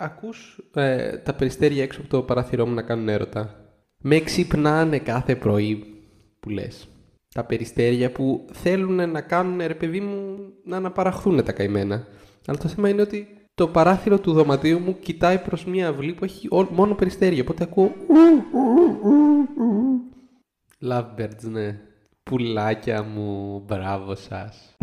ακούς ε, τα περιστέρια έξω από το παράθυρό μου να κάνουν έρωτα. Με ξυπνάνε κάθε πρωί που λες. Τα περιστέρια που θέλουν να κάνουν, ρε παιδί μου, να αναπαραχθούν τα καημένα. Αλλά το θέμα είναι ότι το παράθυρο του δωματίου μου κοιτάει προς μια αυλή που έχει μόνο περιστέρια. Οπότε ακούω... Lovebirds, ναι. Πουλάκια μου, μπράβο σας.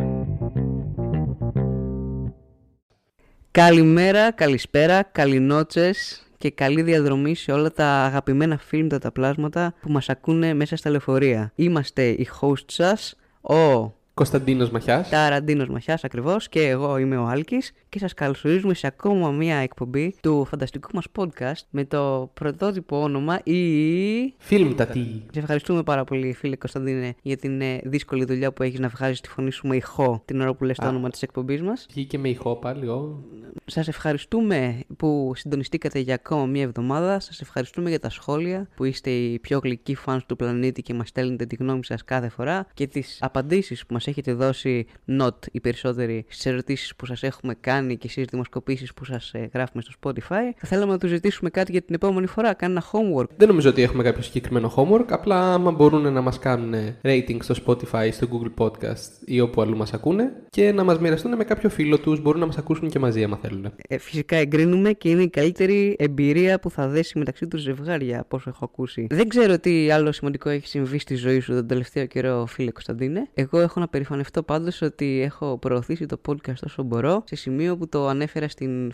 Καλημέρα, καλησπέρα, καληνότσες και καλή διαδρομή σε όλα τα αγαπημένα φιλμ τα πλάσματα που μας ακούνε μέσα στα λεωφορεία. Είμαστε οι host σας, ο Κωνσταντίνος Μαχιάς. Ταραντίνος Μαχιάς ακριβώς και εγώ είμαι ο Άλκης και σας καλωσορίζουμε σε ακόμα μία εκπομπή του φανταστικού μας podcast με το πρωτότυπο όνομα η. Φιλμ τα τι. Σε ευχαριστούμε πάρα πολύ, φίλε Κωνσταντίνε, για την ε, δύσκολη δουλειά που έχεις να βγάζεις τη φωνή σου με ηχό την ώρα που λες το όνομα της εκπομπής μας. Βγήκε με ηχό πάλι, ο. Σας ευχαριστούμε που συντονιστήκατε για ακόμα μία εβδομάδα. Σας ευχαριστούμε για τα σχόλια που είστε οι πιο γλυκοί φαν του πλανήτη και μας στέλνετε τη γνώμη σας κάθε φορά και τις απαντήσεις που μας έχετε δώσει not οι περισσότεροι στις ερωτήσεις που σας έχουμε κάνει και στι δημοσκοπήσεις που σας ε, γράφουμε στο Spotify. Θα θέλαμε να τους ζητήσουμε κάτι για την επόμενη φορά. Κάνει ένα homework. Δεν νομίζω ότι έχουμε κάποιο συγκεκριμένο homework. Απλά άμα μπορούν να μας κάνουν rating στο Spotify, στο Google Podcast ή όπου αλλού μας ακούνε και να μας μοιραστούν με κάποιο φίλο τους. Μπορούν να μας ακούσουν και μαζί, άμα θέλουν. Ε, φυσικά εγκρίνουμε και είναι η καλύτερη εμπειρία που θα δέσει μεταξύ τους ζευγάρια, από όσο έχω ακούσει. Δεν ξέρω τι άλλο σημαντικό έχει συμβεί στη ζωή σου τον τελευταίο καιρό, φίλε Κωνσταντίνε. Εγώ έχω να περηφανευτώ πάντως ότι έχω προωθήσει το podcast όσο μπορώ σε σημείο που το ανέφερα στην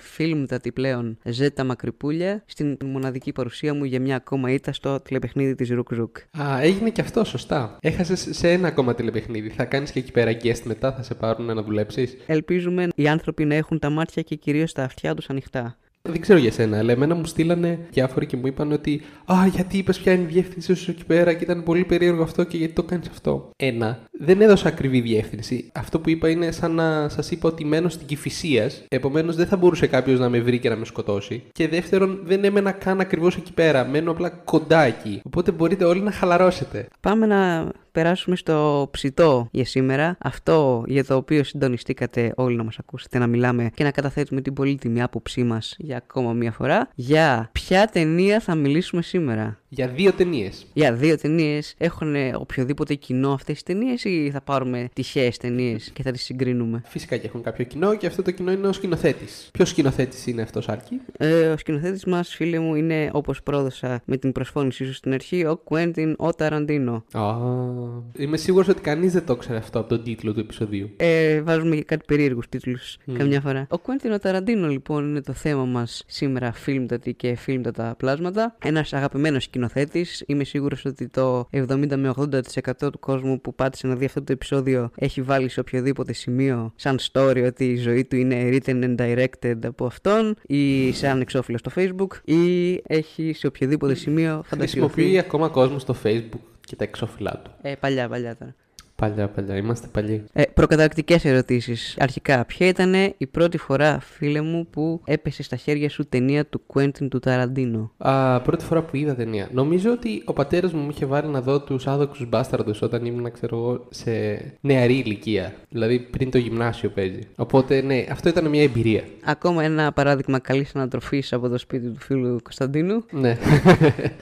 τη πλέον Ζέτα Μακρυπούλια στην μοναδική παρουσία μου για μια ακόμα ήττα στο τηλεπαιχνίδι της Ρουκ Ρουκ. Α, έγινε και αυτό, σωστά. Έχασες σε ένα ακόμα τηλεπαιχνίδι. Θα κάνεις και εκεί πέρα guest μετά, θα σε πάρουν να δουλέψεις; Ελπίζουμε οι άνθρωποι να έχουν τα μάτια και κυρίως τα αυτιά τους ανοιχτά. Δεν ξέρω για σένα, αλλά εμένα μου στείλανε διάφοροι και μου είπαν ότι Α, γιατί είπες ποια είναι η διεύθυνσή σου εκεί πέρα και ήταν πολύ περίεργο αυτό και γιατί το κάνεις αυτό. Ένα, δεν έδωσα ακριβή διεύθυνση. Αυτό που είπα είναι σαν να σας είπα ότι μένω στην Κυφυσία, επομένως δεν θα μπορούσε κάποιος να με βρει και να με σκοτώσει. Και δεύτερον, δεν έμενα καν ακριβώς εκεί πέρα. Μένω απλά κοντά εκεί. Οπότε μπορείτε όλοι να χαλαρώσετε. Πάμε να περάσουμε στο ψητό για σήμερα. Αυτό για το οποίο συντονιστήκατε όλοι να μας ακούσετε, να μιλάμε και να καταθέτουμε την πολύτιμη άποψή μας για ακόμα μία φορά. Για ποια ταινία θα μιλήσουμε σήμερα; Για δύο ταινίες. Για δύο ταινίες. Έχουν οποιοδήποτε κοινό αυτές τις ταινίες ή θα πάρουμε τυχαίες ταινίες και θα τις συγκρίνουμε; Φυσικά και έχουν κάποιο κοινό και αυτό το κοινό είναι ο σκηνοθέτης. Ποιος σκηνοθέτης είναι αυτός, Άρκη. Ε, ο σκηνοθέτης μας, φίλε μου, είναι όπως πρόδωσα με την προσφώνησή σου στην αρχή, ο Κουέντιν ο Ταραντίνο. Α, είμαι σίγουρος ότι κανείς δεν το ξέρει αυτό από τον τίτλο του επεισοδίου. Ε, βάζουμε και κάτι περίεργους τίτλους mm. καμιά φορά. Ο Κουέντιν ο Ταραντίνο, λοιπόν, είναι το θέμα μας σήμερα, φιλμτατη και φιλμτατα πλάσματα. Ένας αγαπημένος σκηνοθέτη. Είμαι σίγουρος ότι το 70 με 80% του κόσμου που πάτησε να δει αυτό το επεισόδιο έχει βάλει σε οποιοδήποτε σημείο σαν story ότι η ζωή του είναι written and directed από αυτόν ή σαν εξώφυλλο στο facebook ή έχει σε οποιοδήποτε σημείο φαντασιωθεί. Χρησιμοποιεί ακόμα κόσμο στο facebook και τα εξώφυλλά του. Ε, παλιά, παλιά τώρα. Παλιά, παλιά, είμαστε παλιοί. Ε, Προκαταρκτικές ερωτήσεις. Αρχικά, ποια ήταν η πρώτη φορά, φίλε μου, που έπεσε στα χέρια σου ταινία του Quentin του Ταραντίνο; Α, πρώτη φορά που είδα ταινία. Νομίζω ότι ο πατέρας μου μου είχε βάλει να δω τους άδοξου μπάσταρδου όταν ήμουν, ξέρω εγώ, σε νεαρή ηλικία. Δηλαδή πριν το γυμνάσιο παίζει. Οπότε, ναι, αυτό ήταν μια εμπειρία. Ακόμα ένα παράδειγμα καλής ανατροφής από το σπίτι του φίλου Κωνσταντίνου. Ναι.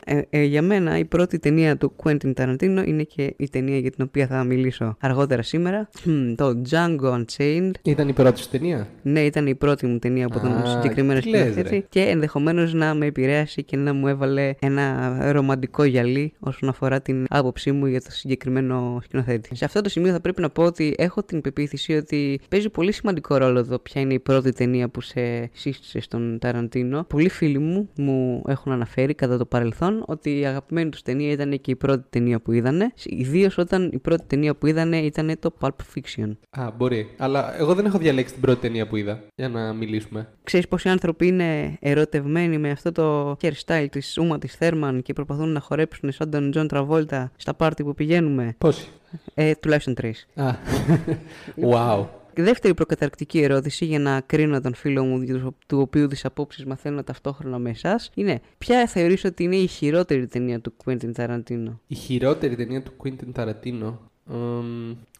ε, ε, για μένα η πρώτη ταινία του Quentin Tarantino είναι και η ταινία για την οποία θα μιλήσω αργότερα σήμερα. Το Django Unchained. Ήταν η πρώτη σου ταινία; Ναι, ήταν η πρώτη μου ταινία από τον συγκεκριμένο σκηνοθέτη. Και ενδεχομένως να με επηρέασε και να μου έβαλε ένα ρομαντικό γυαλί όσον αφορά την άποψή μου για το συγκεκριμένο σκηνοθέτη. Σε αυτό το σημείο θα πρέπει να πω ότι έχω την πεποίθηση ότι παίζει πολύ σημαντικό ρόλο εδώ ποια είναι η πρώτη ταινία που σε σύστησε στον Ταραντίνο. Πολλοί φίλοι μου μου έχουν αναφέρει κατά το παρελθόν ότι η αγαπημένη τους ταινία ήταν και η πρώτη ταινία που είδανε. Ιδίως όταν η πρώτη ταινία που είδανε ήταν το Pulp Fiction. Α, μπορεί. Αλλά εγώ δεν έχω διαλέξει την πρώτη ταινία που είδα για να μιλήσουμε. Ξέρεις πόσοι άνθρωποι είναι ερωτευμένοι με αυτό το hairstyle της Ούμα της Θέρμαν και προσπαθούν να χορέψουν σαν τον Τζον Τραβόλτα στα πάρτι που πηγαίνουμε; Πόσοι; Ε, τουλάχιστον τρεις. Α. wow. Δεύτερη προκαταρκτική ερώτηση για να κρίνω τον φίλο μου, του οποίου τις απόψεις μαθαίνω ταυτόχρονα με εσάς, είναι ποια θεωρείς ότι είναι η χειρότερη ταινία του Quentin Tarantino; Η χειρότερη ταινία του Quentin Tarantino;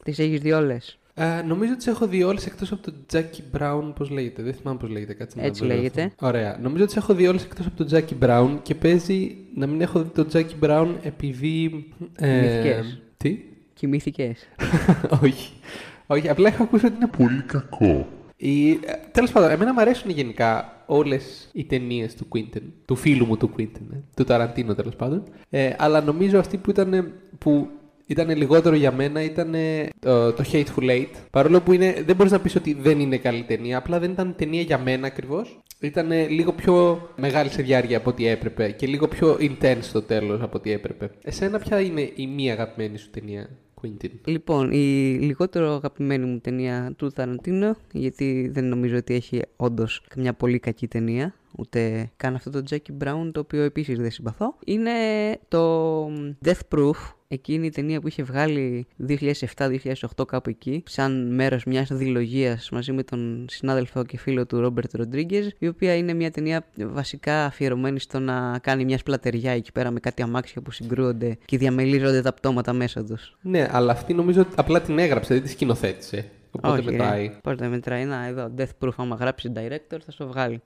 Τις έχεις δει όλες; Ε, νομίζω ότι τις έχω δει όλες εκτός από τον Jackie Brown. Πώς λέγεται, δεν θυμάμαι πώς λέγεται. Κάτσε να Έτσι το βρω λέγεται. αυτό. Ωραία. Νομίζω ότι τις έχω δει όλες εκτός από τον Jackie Brown και παίζει να μην έχω δει τον Jackie Brown επειδή. ε, Θυμήθηκες. τι; Κοιμήθηκες. Όχι. Όχι, απλά έχω ακούσει ότι είναι πολύ κακό. Τέλος πάντων, εμένα μου αρέσουν γενικά όλες οι ταινίες του Quentin, του φίλου μου του Quentin, ε, του Ταραντίνο τέλος πάντων. Ε, αλλά νομίζω αυτή που ήταν, που ήταν λιγότερο για μένα ήταν ε, το, το Hateful Eight. Παρόλο που είναι, δεν μπορείς να πεις ότι δεν είναι καλή ταινία, απλά δεν ήταν ταινία για μένα ακριβώς. Ήταν ε, λίγο πιο μεγάλη σε διάρκεια από ό,τι έπρεπε και λίγο πιο intense στο τέλος από ό,τι έπρεπε. Εσένα, ποια είναι η μία αγαπημένη σου ταινία, Quentin; Λοιπόν, η λιγότερο αγαπημένη μου ταινία του Ταραντίνο, γιατί δεν νομίζω ότι έχει όντως καμιά πολύ κακή ταινία, ούτε καν αυτό το Jackie Brown, το οποίο επίσης δεν συμπαθώ, είναι το Death Proof, εκείνη η ταινία που είχε βγάλει 2007-2008 κάπου εκεί, σαν μέρος μιας δηλογίας μαζί με τον συνάδελφο και φίλο του Ρόμπερτ Ροντρίγκεζ, η οποία είναι μια ταινία βασικά αφιερωμένη στο να κάνει μια σπλατεριά εκεί πέρα με κάτι αμάξια που συγκρούονται και διαμελίζονται τα πτώματα μέσα τους. Ναι, αλλά αυτή νομίζω ότι απλά την έγραψε, δεν τη σκηνοθέτησε. Οπότε Όχι, μετράει. Ρε. Πώς δεν μετράει. Να, εδώ, Death Proof, άμα γράψει director, θα στο βγάλει.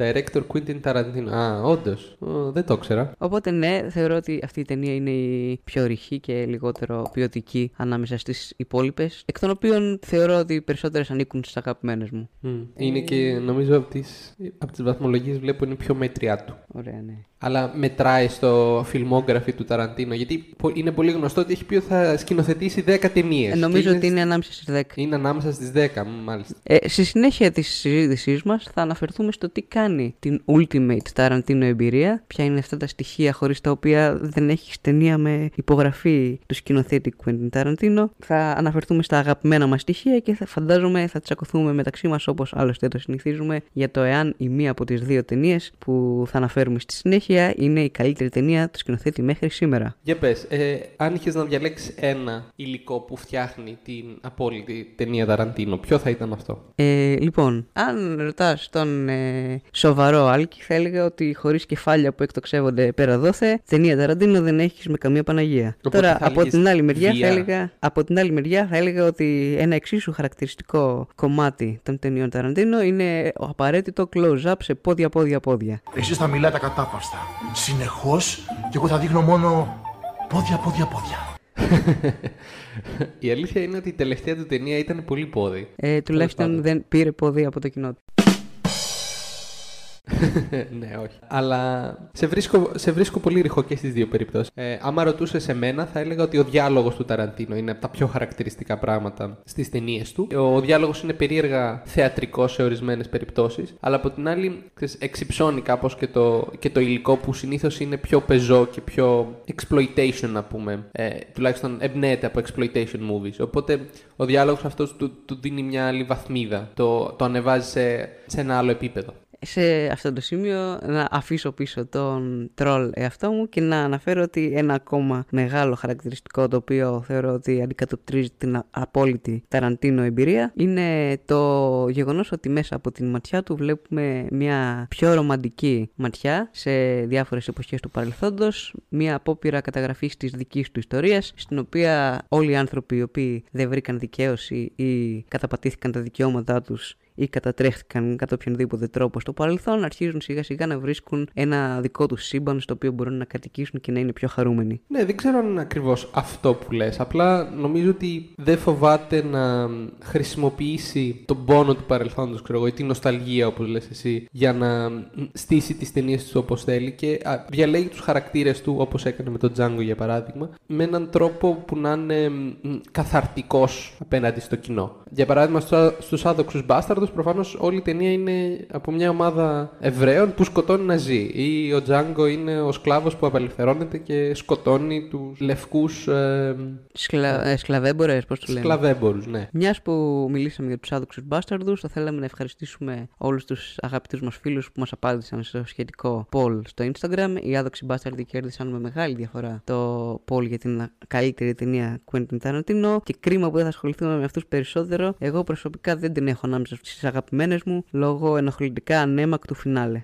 Director Quentin Tarantino. Α, όντως. Δεν το ήξερα. Οπότε, ναι, θεωρώ ότι αυτή η ταινία είναι η πιο ρηχή και λιγότερο ποιοτική ανάμεσα στις υπόλοιπες. Εκ των οποίων θεωρώ ότι οι περισσότερες ανήκουν στις αγαπημένες μου. Μμ. Είναι και νομίζω από τις, από τις βαθμολογίες βλέπω είναι η πιο μέτριά του. Ωραία, ναι. Αλλά μετράει στο filmography του Ταραντίνο. Γιατί πο- είναι πολύ γνωστό ότι έχει πει ότι θα σκηνοθετήσει 10 ταινίες. Ε, νομίζω ότι είναι ανάμεσα στις 10. Είναι ανάμεσα στις 10, μ, μάλιστα. Ε, στη συνέχεια της συζήτησής μας θα αναφερθούμε στο τι κάνει την ultimate Tarantino εμπειρία, ποια είναι αυτά τα στοιχεία χωρίς τα οποία δεν έχεις ταινία με υπογραφή του σκηνοθέτη Quentin Tarantino. Θα αναφερθούμε στα αγαπημένα μας στοιχεία και θα φαντάζομαι θα τσακωθούμε μεταξύ μας όπως άλλωστε το συνηθίζουμε για το εάν η μία από τις δύο ταινίες που θα αναφέρουμε στη συνέχεια είναι η καλύτερη ταινία του σκηνοθέτη μέχρι σήμερα. Για πες, ε, αν είχες να διαλέξεις ένα υλικό που φτιάχνει την απόλυτη ταινία Ταραντίνο, ποιο θα ήταν αυτό; Ε, λοιπόν, αν ρωτάς τον ε, σοβαρό Άλκη, θα έλεγα ότι χωρίς κεφάλια που εκτοξεύονται πέρα δόθε, ταινία Ταραντίνο δεν έχεις με καμία Παναγία. Οπότε Τώρα, θα από έλεγες την, άλλη μεριά, θα βία. έλεγα, από την άλλη μεριά, θα έλεγα ότι ένα εξίσου χαρακτηριστικό κομμάτι των ταινιών Ταραντίνο είναι ο απαραίτητο close-up σε πόδια-πόδια-πόδια. Εσείς θα μιλάτε ακατάπαυστα. Συνεχώς και εγώ θα δείχνω μόνο πόδια, πόδια, πόδια. Η αλήθεια είναι ότι η τελευταία του ταινία ήταν πολύ πόδι. Ε, τουλάχιστον πάντων. δεν πήρε πόδι από το κοινό του. ναι, όχι. Αλλά σε βρίσκω, σε βρίσκω πολύ ρηχό και στις δύο περιπτώσεις. Ε, άμα ρωτούσες σε μένα, θα έλεγα ότι ο διάλογος του Ταραντίνο είναι από τα πιο χαρακτηριστικά πράγματα στις ταινίες του. Ο διάλογος είναι περίεργα θεατρικός σε ορισμένες περιπτώσεις, αλλά από την άλλη ξέρεις, εξυψώνει κάπως και το, και το υλικό που συνήθως είναι πιο πεζό και πιο exploitation, να πούμε. Ε, τουλάχιστον εμπνέεται από exploitation movies. Οπότε ο διάλογος αυτός του, του δίνει μια άλλη βαθμίδα. Το, το ανεβάζει σε, σε ένα άλλο επίπεδο. Σε αυτό το σημείο να αφήσω πίσω τον τρόλ εαυτό μου και να αναφέρω ότι ένα ακόμα μεγάλο χαρακτηριστικό το οποίο θεωρώ ότι αντικατοπτρίζει την α- απόλυτη ταραντίνο εμπειρία είναι το γεγονός ότι μέσα από την ματιά του βλέπουμε μια πιο ρομαντική ματιά σε διάφορες εποχές του παρελθόντος μια απόπειρα καταγραφής της δικής του ιστορίας στην οποία όλοι οι άνθρωποι οι οποίοι δεν βρήκαν δικαίωση ή καταπατήθηκαν τα δικαιώματά τους ή κατατρέχτηκαν κατά οποιονδήποτε τρόπο στο παρελθόν, αρχίζουν σιγά σιγά να βρίσκουν ένα δικό τους σύμπαν στο οποίο μπορούν να κατοικήσουν και να είναι πιο χαρούμενοι. Ναι, δεν ξέρω αν είναι ακριβώς αυτό που λες. Απλά νομίζω ότι δεν φοβάται να χρησιμοποιήσει τον πόνο του παρελθόντος, ξέρω εγώ, ή την νοσταλγία, όπως λες εσύ, για να στήσει τις ταινίες του όπως θέλει και α, διαλέγει τους χαρακτήρες του, όπως έκανε με τον Django για παράδειγμα, με έναν τρόπο που να είναι μ, καθαρτικός απέναντι στο κοινό. Για παράδειγμα, στο- στους άδοξους μπάσταρδους, προφανώς όλη η ταινία είναι από μια ομάδα Εβραίων που σκοτώνει να ζει. Ή ο Τζάγκο είναι ο σκλάβος που απελευθερώνεται και σκοτώνει τους λευκούς ε, Σκλα... Ε, Σκλαβέμπορες, πώς του λένε; σκλαβέμπορους, ναι. Μιας που μιλήσαμε για τους άδοξους μπάσταρδους, θα θέλαμε να ευχαριστήσουμε όλους τους αγαπητούς μας φίλους που μας απάντησαν στο σχετικό poll στο Instagram. Οι άδοξοι μπάσταρδοι κέρδισαν με μεγάλη διαφορά το poll για την καλύτερη ταινία Quentin Tarantino. Και κρίμα που δεν θα ασχοληθούμε με αυτούς περισσότερο. Εγώ προσωπικά δεν την έχω ανάμεσα στις τις αγαπημένες μου λόγω ενοχλητικά ανέμακτου φινάλε.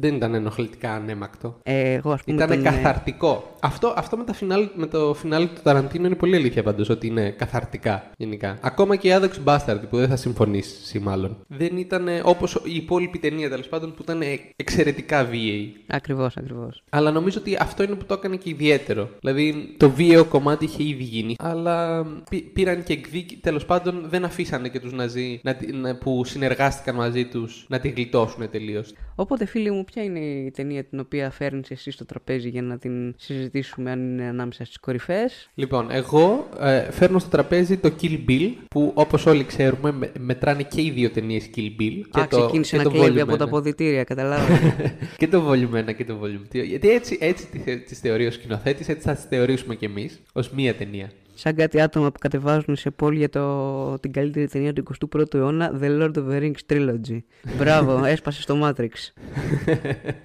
Δεν ήταν ενοχλητικά ανέμακτο. Ε, εγώ, ας πούμε, Ήταν τον, ε, καθαρτικό. Αυτό, αυτό με, τα φινάλ, με το φινάλε του Ταραντίνο είναι πολύ αλήθεια πάντως ότι είναι καθαρτικά γενικά. Ακόμα και η Άδεξ Bastard που δεν θα συμφωνήσει μάλλον. Δεν ήταν όπως η υπόλοιπη ταινία τέλος πάντων που ήταν εξαιρετικά βίαιη. Ακριβώς, ακριβώς. Αλλά νομίζω ότι αυτό είναι που το έκανε και ιδιαίτερο. Δηλαδή το βίαιο κομμάτι είχε ήδη γίνει. Αλλά πή- πήραν και εκδίκη. Τέλος πάντων δεν αφήσανε και τους Ναζί να, τη- να- που συνεργάστηκαν μαζί τους να τη γλιτώσουν τελείως. Οπότε, φίλοι μου, ποια είναι η ταινία την οποία φέρνεις εσύ στο τραπέζι για να την συζητήσουμε αν είναι ανάμεσα στις κορυφαίε. Λοιπόν, εγώ ε, φέρνω στο τραπέζι το Kill Bill που όπως όλοι ξέρουμε με- μετράνε και οι δύο ταινίες Kill Bill. Α, ξεκίνησε να κλέβει από τα αποδητήρια, καταλάβατε. και το volume 1 και το volume 2. Γιατί έτσι, έτσι τις θεωρεί ο σκηνοθέτης, έτσι θα τις θεωρήσουμε κι εμείς ως μία ταινία. Σαν κάτι άτομα που κατεβάζουν σε πόλη για το, την καλύτερη ταινία του 21ου αιώνα, The Lord of the Rings Trilogy. Μπράβο, έσπασε στο Matrix.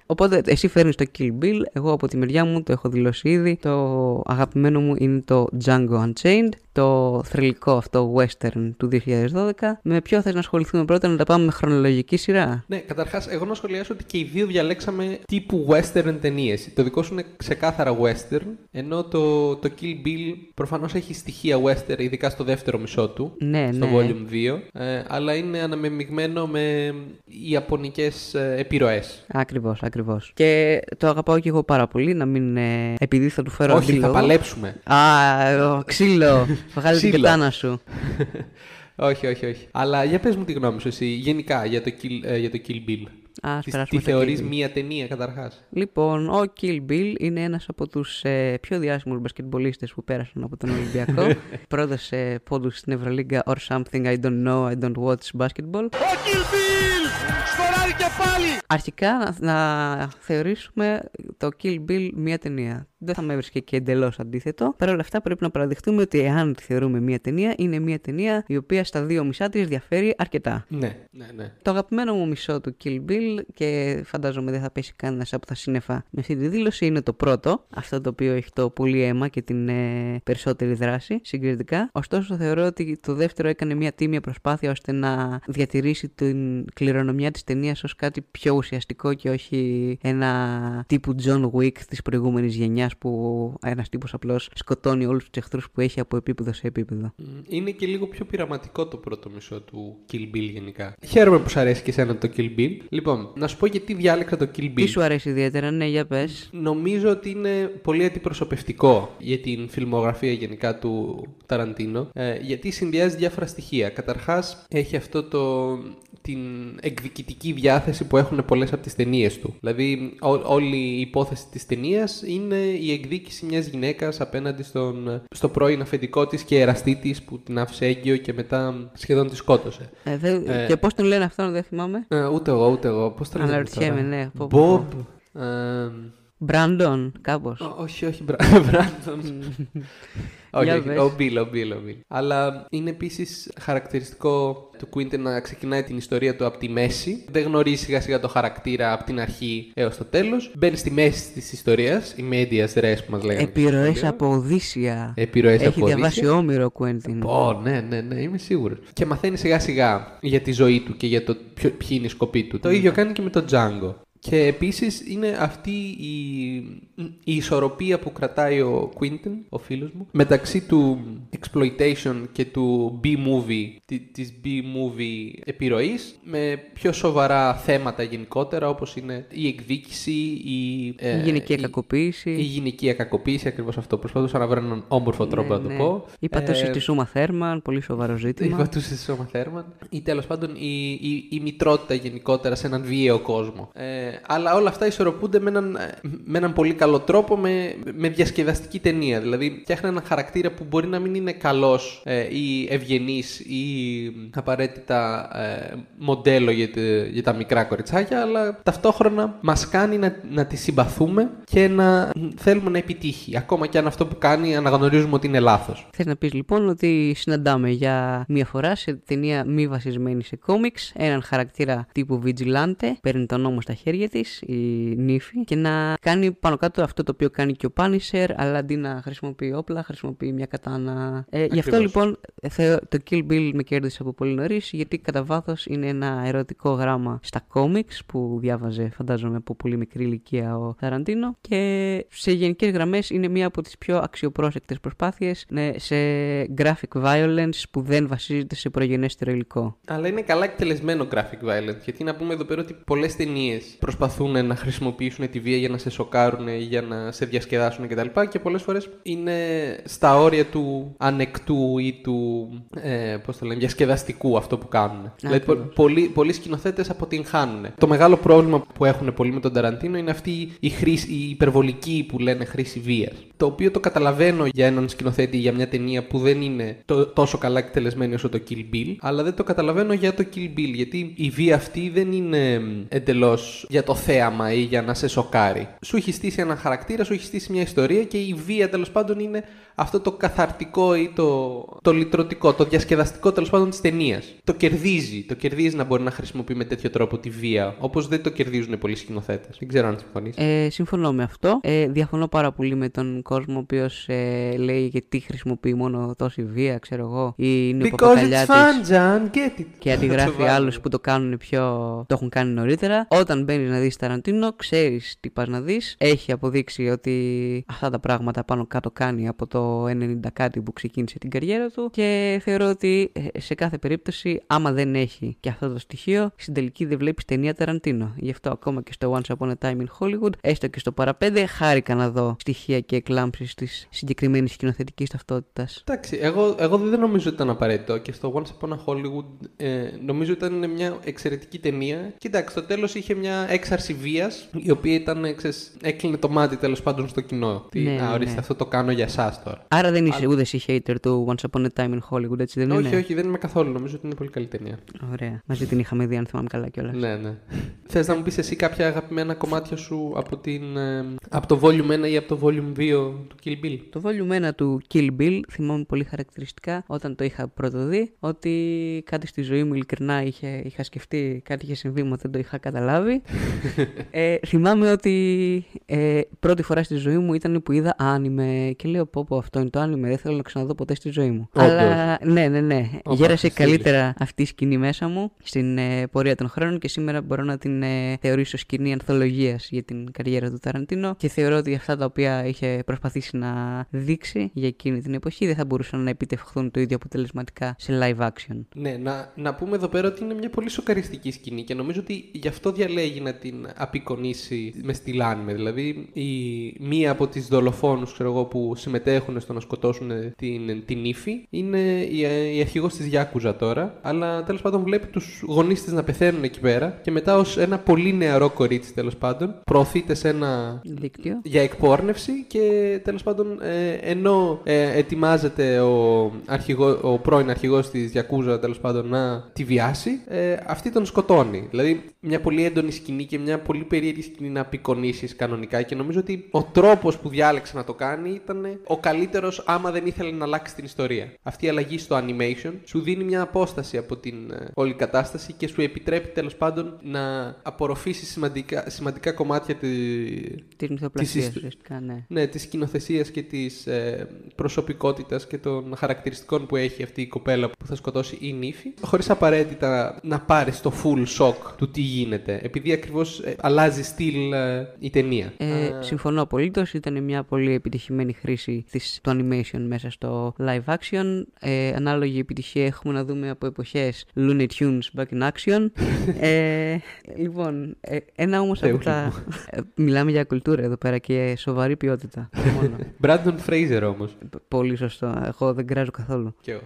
Οπότε εσύ φέρνεις το Kill Bill, εγώ από τη μεριά μου το έχω δηλώσει ήδη. Το αγαπημένο μου είναι το Django Unchained, το θρηλυκό αυτό western του 2012. Με ποιο θες να ασχοληθούμε πρώτα, να τα πάμε με χρονολογική σειρά; Ναι, καταρχάς, εγώ να σχολιάσω ότι και οι δύο διαλέξαμε τύπου western ταινίες. Το δικό σου είναι ξεκάθαρα western, ενώ το, το Kill Bill προφανώς έχει στοιχεία western, ειδικά στο δεύτερο μισό του. Ναι, στο ναι. volume 2. Ε, αλλά είναι αναμεμειγμένο με ιαπωνικές ε, επιρροές. Ακριβώς, ακριβώς. Και το αγαπάω και εγώ πάρα πολύ, να μην. ε, επειδή θα του φέρω Όχι, θα αντίλογο. παλέψουμε. Α, ο, ξύλο. Βγάλε την Ξύλο. πετάνα σου. όχι, όχι, όχι. Αλλά για πες μου τη γνώμη σου εσύ, γενικά για το Kill, ε, για το Kill Bill. Ας Τι, περάσουμε τι στο θεωρείς Kill Bill. μία ταινία καταρχάς; Λοιπόν, ο Kill Bill είναι ένας από τους ε, πιο διάσημους μπασκετμπολίστες που πέρασαν από τον Ολυμπιακό. Πρόδωσε πόντους στην Ευρωλίγκα or something I don't know, I don't watch basketball. Ο Kill Bill! Σκοράρει και πάλι! Αρχικά να, να θεωρήσουμε το Kill Bill μία ταινία. Δεν θα με έβρισκε και εντελώς αντίθετο. Παρ' όλα αυτά πρέπει να παραδεχτούμε ότι εάν τη θεωρούμε μία ταινία, είναι μία ταινία η οποία στα δύο μισά της διαφέρει αρκετά. Ναι, ναι, ναι. Το αγαπημένο μου μισό του Kill Bill και φαντάζομαι δεν θα πέσει κανένας από τα σύννεφα με αυτή τη δήλωση είναι το πρώτο. Αυτό το οποίο έχει το πολύ αίμα και την ε, περισσότερη δράση συγκριτικά. Ωστόσο θεωρώ ότι το δεύτερο έκανε μια τίμια προσπάθεια ώστε να διατηρήσει την κληρονομιά της ταινίας ως κάτι πιο ουσιαστικό και όχι ένα τύπου John Wick της προηγούμενης γενιάς που ένας τύπος απλώς σκοτώνει όλους τους εχθρούς που έχει από επίπεδο σε επίπεδο. Μ, Είναι και λίγο πιο πειραματικό το πρώτο μισό του Kill Bill γενικά. Χαίρομαι που σου αρέσει και εσένα το Kill Bill. Λοιπόν, να σου πω γιατί διάλεξα το Kill Bill. Τι σου αρέσει ιδιαίτερα, ναι, για πες. Νομίζω ότι είναι πολύ αντιπροσωπευτικό για την φιλμογραφία γενικά του Ταραντίνο, ε, γιατί συνδυάζει διάφορα στοιχεία. Καταρχάς, έχει αυτό το, την εκδικητική διάθεση που έχουν πολλές από τις ταινίες του. Δηλαδή, ό- όλη η υπόθεση της ταινίας είναι η εκδίκηση μιας γυναίκας απέναντι στον, στο πρώην αφεντικό της και εραστή της που την άφησε έγκυο και μετά σχεδόν τη σκότωσε. Ε, δεν- Ε, Και πώς τον λένε αυτόν, δεν θυμάμαι. Ε, ούτε εγώ, ούτε εγώ. Πώς το λένε Αναρωτιέμαι, τώρα; ναι. Πω, πω, Bob. ε, Μπράντον, κάπως. Ω- Όχι, όχι, Μπρα- Μπράντον. όχι, Για όχι, πες. ο Μπίλ, ο Μπίλ, ο Μπίλ. Αλλά είναι επίσης χαρακτηριστικό του Quentin να ξεκινάει την ιστορία του από τη μέση. Δεν γνωρίζει σιγά σιγά το χαρακτήρα από την αρχή έως το τέλος. Μπαίνει στη μέση της ιστορίας, η medias res που μας λέγανε. Επιρροές από Οδύσσια. Επιρροές Έχει από διαβάσει Οδύσσια. Όμηρο ο Κουέντιν. Ω, ναι, ναι, ναι, είμαι σίγουρος. Και μαθαίνει σιγά σιγά για τη ζωή του και για το ποιο, ποιοι είναι οι σκοποί του. Το ίδιο κάνει και με τον Django. Και επίσης είναι αυτή η, η ισορροπία που κρατάει ο Quentin, ο φίλος μου, μεταξύ του exploitation και του B-movie, τη- της B-movie επιρροής, με πιο σοβαρά θέματα γενικότερα, όπως είναι η εκδίκηση, η, ε, Η γυναικεία κακοποίηση. η γυναικεία κακοποίηση, ακριβώς αυτό. Προσπαθούσα να βρω έναν όμορφο τρόπο Ναι, να το ναι. πω. Η πατώση Ε, στη Σούμα Θέρμαν, πολύ σοβαρό η ζήτημα. πατούση της Σώμα Θέρμαν. Ή τέλος πάντων η, η, η μητρότητα γενικότερα σε έναν βίαιο κόσμο. Ε, αλλά όλα αυτά ισορροπούνται με έναν, ε, με έναν πολύ καλό τρόπο με, με διασκεδαστική ταινία. Δηλαδή φτιάχνει έναν χαρακτήρα που μπορεί να μην είναι καλός ε, ή ευγενής ή απαραίτητα ε, μοντέλο για, τη- για τα μικρά κοριτσάκια, αλλά ταυτόχρονα μας κάνει να, να τη συμπαθούμε και να θέλουμε να επιτύχει. Ακόμα και αν αυτό που κάνει αναγνωρίζουμε ότι είναι λάθος. Θες να πεις λοιπόν ότι συναντάμε για μία φορά σε ταινία μη βασισμένη σε κόμιξ έναν χαρακτήρα τύπου Vigilante, παίρνει τον νόμο στα χέρια ίδια της, η νύφη, και να κάνει πάνω κάτω αυτό το οποίο κάνει και ο Punisher, αλλά αντί να χρησιμοποιεί όπλα, χρησιμοποιεί μια κατάνα. Ε, γι' αυτό λοιπόν το Kill Bill με κέρδισε από πολύ νωρίς, γιατί κατά βάθος είναι ένα ερωτικό γράμμα στα κόμιξ που διάβαζε, φαντάζομαι, από πολύ μικρή ηλικία ο Ταραντίνο. Και σε γενικές γραμμές είναι μία από τις πιο αξιοπρόσεκτες προσπάθειες ναι, σε graphic violence που δεν βασίζεται σε προγενέστερο υλικό. Αλλά είναι καλά εκτελεσμένο graphic violence. Γιατί να πούμε εδώ πέρα ότι πολλές ταινίες προσπαθούν να χρησιμοποιήσουν τη βία για να σε σοκάρουν ή για να σε διασκεδάσουν κτλ. Και, και πολλές φορές είναι στα όρια του ανεκτού ή του ε, πώς το λένε, διασκεδαστικού αυτό που κάνουν. δηλαδή, πολλοί, πολλοί σκηνοθέτες αποτυγχάνουν. Το μεγάλο πρόβλημα που έχουν πολλοί με τον Ταραντίνο είναι αυτή η, χρήση, η υπερβολική που λένε χρήση βίας. Το οποίο το καταλαβαίνω για έναν σκηνοθέτη για μια ταινία που δεν είναι τόσο καλά εκτελεσμένη όσο το Kill Bill, αλλά δεν το καταλαβαίνω για το Kill Bill, γιατί η βία αυτή δεν είναι εντελώς για το θέαμα ή για να σε σοκάρει. Σου έχει στήσει ένα χαρακτήρα, σου έχει στήσει μια ιστορία και η βία τέλος πάντων είναι αυτό το καθαρτικό ή το, το λυτρωτικό, το διασκεδαστικό τέλος πάντων της ταινίας. Το κερδίζει. Το κερδίζει να μπορεί να χρησιμοποιεί με τέτοιο τρόπο τη βία, όπως δεν το κερδίζουν πολλοί σκηνοθέτες. Δεν ξέρω αν συμφωνείς. Ε, συμφωνώ με αυτό. Ε, διαφωνώ πάρα πολύ με τον κόσμο ο οποίος ε, λέει γιατί χρησιμοποιεί μόνο τόση βία, ξέρω εγώ, ή είναι Because it's fun, John. Get it. Και αντιγράφει άλλους που το κάνουν πιο. το έχουν κάνει νωρίτερα. Όταν μπαίνεις να δεις Ταραντίνο, ξέρεις τι πας να δεις. Έχει αποδείξει ότι αυτά τα πράγματα πάνω κάτω κάνει από το 90 κάτι που ξεκίνησε την καριέρα του και θεωρώ ότι ε, σε κάθε περίπτωση άμα δεν έχει και αυτό το στοιχείο στην τελική δεν βλέπεις ταινία Ταραντίνο. Γι' αυτό ακόμα και στο Once Upon a Time in Hollywood έστω και στο παραπέντε χάρηκα να δω στοιχεία και εκλάμψεις της συγκεκριμένης σκηνοθετικής ταυτότητας. Εντάξει, εγώ, εγώ δεν νομίζω ότι ήταν απαραίτητο και στο Once Upon a Hollywood ε, νομίζω ότι ήταν μια εξαιρετική ταινία. Κοιτάξτε, στο τέλος είχε μια έξαρση βίας η οποία ήταν, ξέρεις, έκλεινε το μάτι τέλος πάντων στο κοινό. Τι, ναι, α, ορίστε, ναι. αυτό το κάνω για εσάς τώρα. Άρα δεν είσαι ούτε εσύ hater του Once Upon a Time in Hollywood, έτσι δεν όχι, είναι; Όχι, όχι, δεν είμαι καθόλου. Νομίζω ότι είναι πολύ καλή ταινία. Ωραία. Μαζί την είχαμε δει, αν θυμάμαι καλά κιόλας. Ναι, ναι. Θες να μου πεις εσύ κάποια αγαπημένα κομμάτια σου από, την, ε, από το Volume 1 ή από το Volume 2 του Kill Bill; Το Volume 1 του Kill Bill θυμάμαι πολύ χαρακτηριστικά όταν το είχα πρωτοδεί ότι κάτι στη ζωή μου ειλικρινά είχε, είχα σκεφτεί, κάτι είχε συμβεί μου, δεν το είχα καταλάβει. ε, θυμάμαι ότι ε, πρώτη φορά στη ζωή μου ήταν που είδα άνιμε και λέω πω πω αυτό είναι το άνιμε, δεν θέλω να ξαναδώ ποτέ στη ζωή μου. Όντως. Αλλά ναι, ναι, ναι. Oh, Γέρασε καλύτερα αυτή η σκηνή μέσα μου στην ε, πορεία των χρόνων και σήμερα μπορώ να την ε, θεωρήσω σκηνή ανθολογίας για την καριέρα του Ταραντίνο και θεωρώ ότι αυτά τα οποία είχε προσπαθήσει να δείξει για εκείνη την εποχή δεν θα μπορούσαν να επιτευχθούν το ίδιο αποτελεσματικά σε live action. Ναι, να, να πούμε εδώ πέρα ότι είναι μια πολύ σοκαριστική σκηνή και νομίζω ότι γι' αυτό διαλέγει να την απεικονίσει με στη με. Δηλαδή, η, μία από τις δολοφόνους που συμμετέχουν στο να σκοτώσουν την, την ύφη είναι η, η αρχηγός της Γιάκουζα τώρα. Αλλά τέλος πάντων βλέπει τους γονείς της να πεθαίνουν εκεί πέρα και μετά ως ένα πολύ νεαρό κορίτσι τέλος πάντων προωθείται σε ένα. Δίκτυο. για εκπόρνευση και τέλος πάντων ε, ενώ ε, ετοιμάζεται ο, αρχηγό, ο πρώην αρχηγός της Γιακούζα τέλος πάντων να τη βιάσει, ε, αυτή τον σκοτώνει. Δηλαδή μια πολύ έντονη σκηνή και μια πολύ περίεργη σκηνή να απεικονίσεις κανονικά και νομίζω ότι ο τρόπος που διάλεξε να το κάνει ήταν ο καλύτερος άμα δεν ήθελε να αλλάξει την ιστορία. Αυτή η αλλαγή στο animation σου δίνει μια απόσταση από την ε, όλη κατάσταση και σου επιτρέπει τέλος πάντων να απορροφήσεις σημαντικά, σημαντικά κομμάτια τη. Της μυθοπλασία, ουσιαστικά, ναι. Ναι, της σκηνοθεσίας και της ε, προσωπικότητας και των χαρακτηριστικών που έχει αυτή η κοπέλα που θα σκοτώσει η νύφη, χωρίς απαραίτητα να πάρεις το full shock του τι γίνεται. Επειδή ακριβώς ε, αλλάζει στυλ ε, η ταινία. Ε, συμφωνώ απολύτως. Ήταν μια πολύ επιτυχημένη χρήση της, του animation μέσα στο live action. Ε, ανάλογη επιτυχία έχουμε να δούμε από εποχές Looney Tunes Back in Action. ε, λοιπόν, ε, ένα όμως από τα. μιλάμε για κουλτούρα εδώ πέρα και σοβαρή ποιότητα. Brandon Fraser όμως. Πολύ σωστό. Εγώ δεν κράζω καθόλου. Και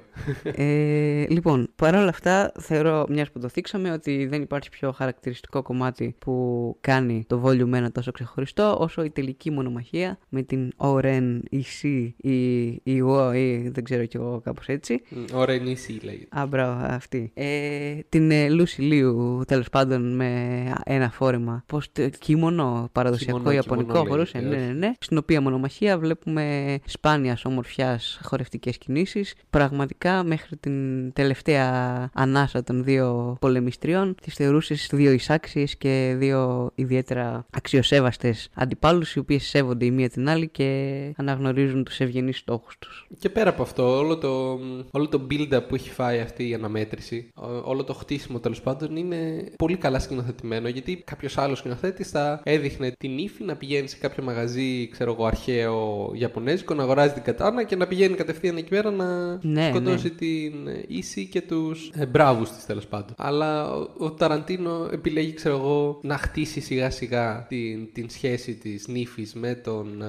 ε, λοιπόν, παρόλα αυτά, θεωρώ, μιας που το θίξαμε, ότι δεν υπάρχει πιο χαρακτηριστικό κομμάτι που κάνει το volume 1 τόσο ξεχωριστό, όσο η τελική μονομαχία με την Oren, η C, η, η O, ή δεν ξέρω κι εγώ κάπως έτσι. Oren ή C λέγεται. Α, μπράβο, αυτή. Ε, την ε, Lucy Liu, τέλος πάντων, με ένα φόρεμα. Πώ κείμενο, παραδοσιακό ιαπωνικό, μπορούσε. Ναι, ναι, ναι. Στην οποία μονομαχία βλέπουμε σπάνιας ομορφιάς χορευτικές κινήσεις. Πραγματικά μέχρι την τελευταία ανάσα των δύο πολεμιστριών τις θεωρούσες δύο εισάξιες και και δύο ιδιαίτερα αξιοσέβαστες αντιπάλου, οι οποίε σέβονται η μία την άλλη και αναγνωρίζουν τους ευγενείς στόχους τους. Και πέρα από αυτό, όλο το, όλο το build-up που έχει φάει αυτή η αναμέτρηση, όλο το χτίσιμο τέλος πάντων είναι πολύ καλά σκηνοθετημένο. Γιατί κάποιος άλλος σκηνοθέτης θα έδειχνε την ύφη να πηγαίνει σε κάποιο μαγαζί, ξέρω εγώ, αρχαίο Ιαπωνέζικο, να αγοράζει την κατάνα και να πηγαίνει κατευθείαν εκεί πέρα να ναι, σκοτώσει ναι. την ίση και τους ε, μπράβους της τέλος πάντων. Αλλά ο, ο Ταραντίνο επιλέγει, ξέρω εγώ, να χτίσει σιγά σιγά την, την σχέση της νύφη με τον.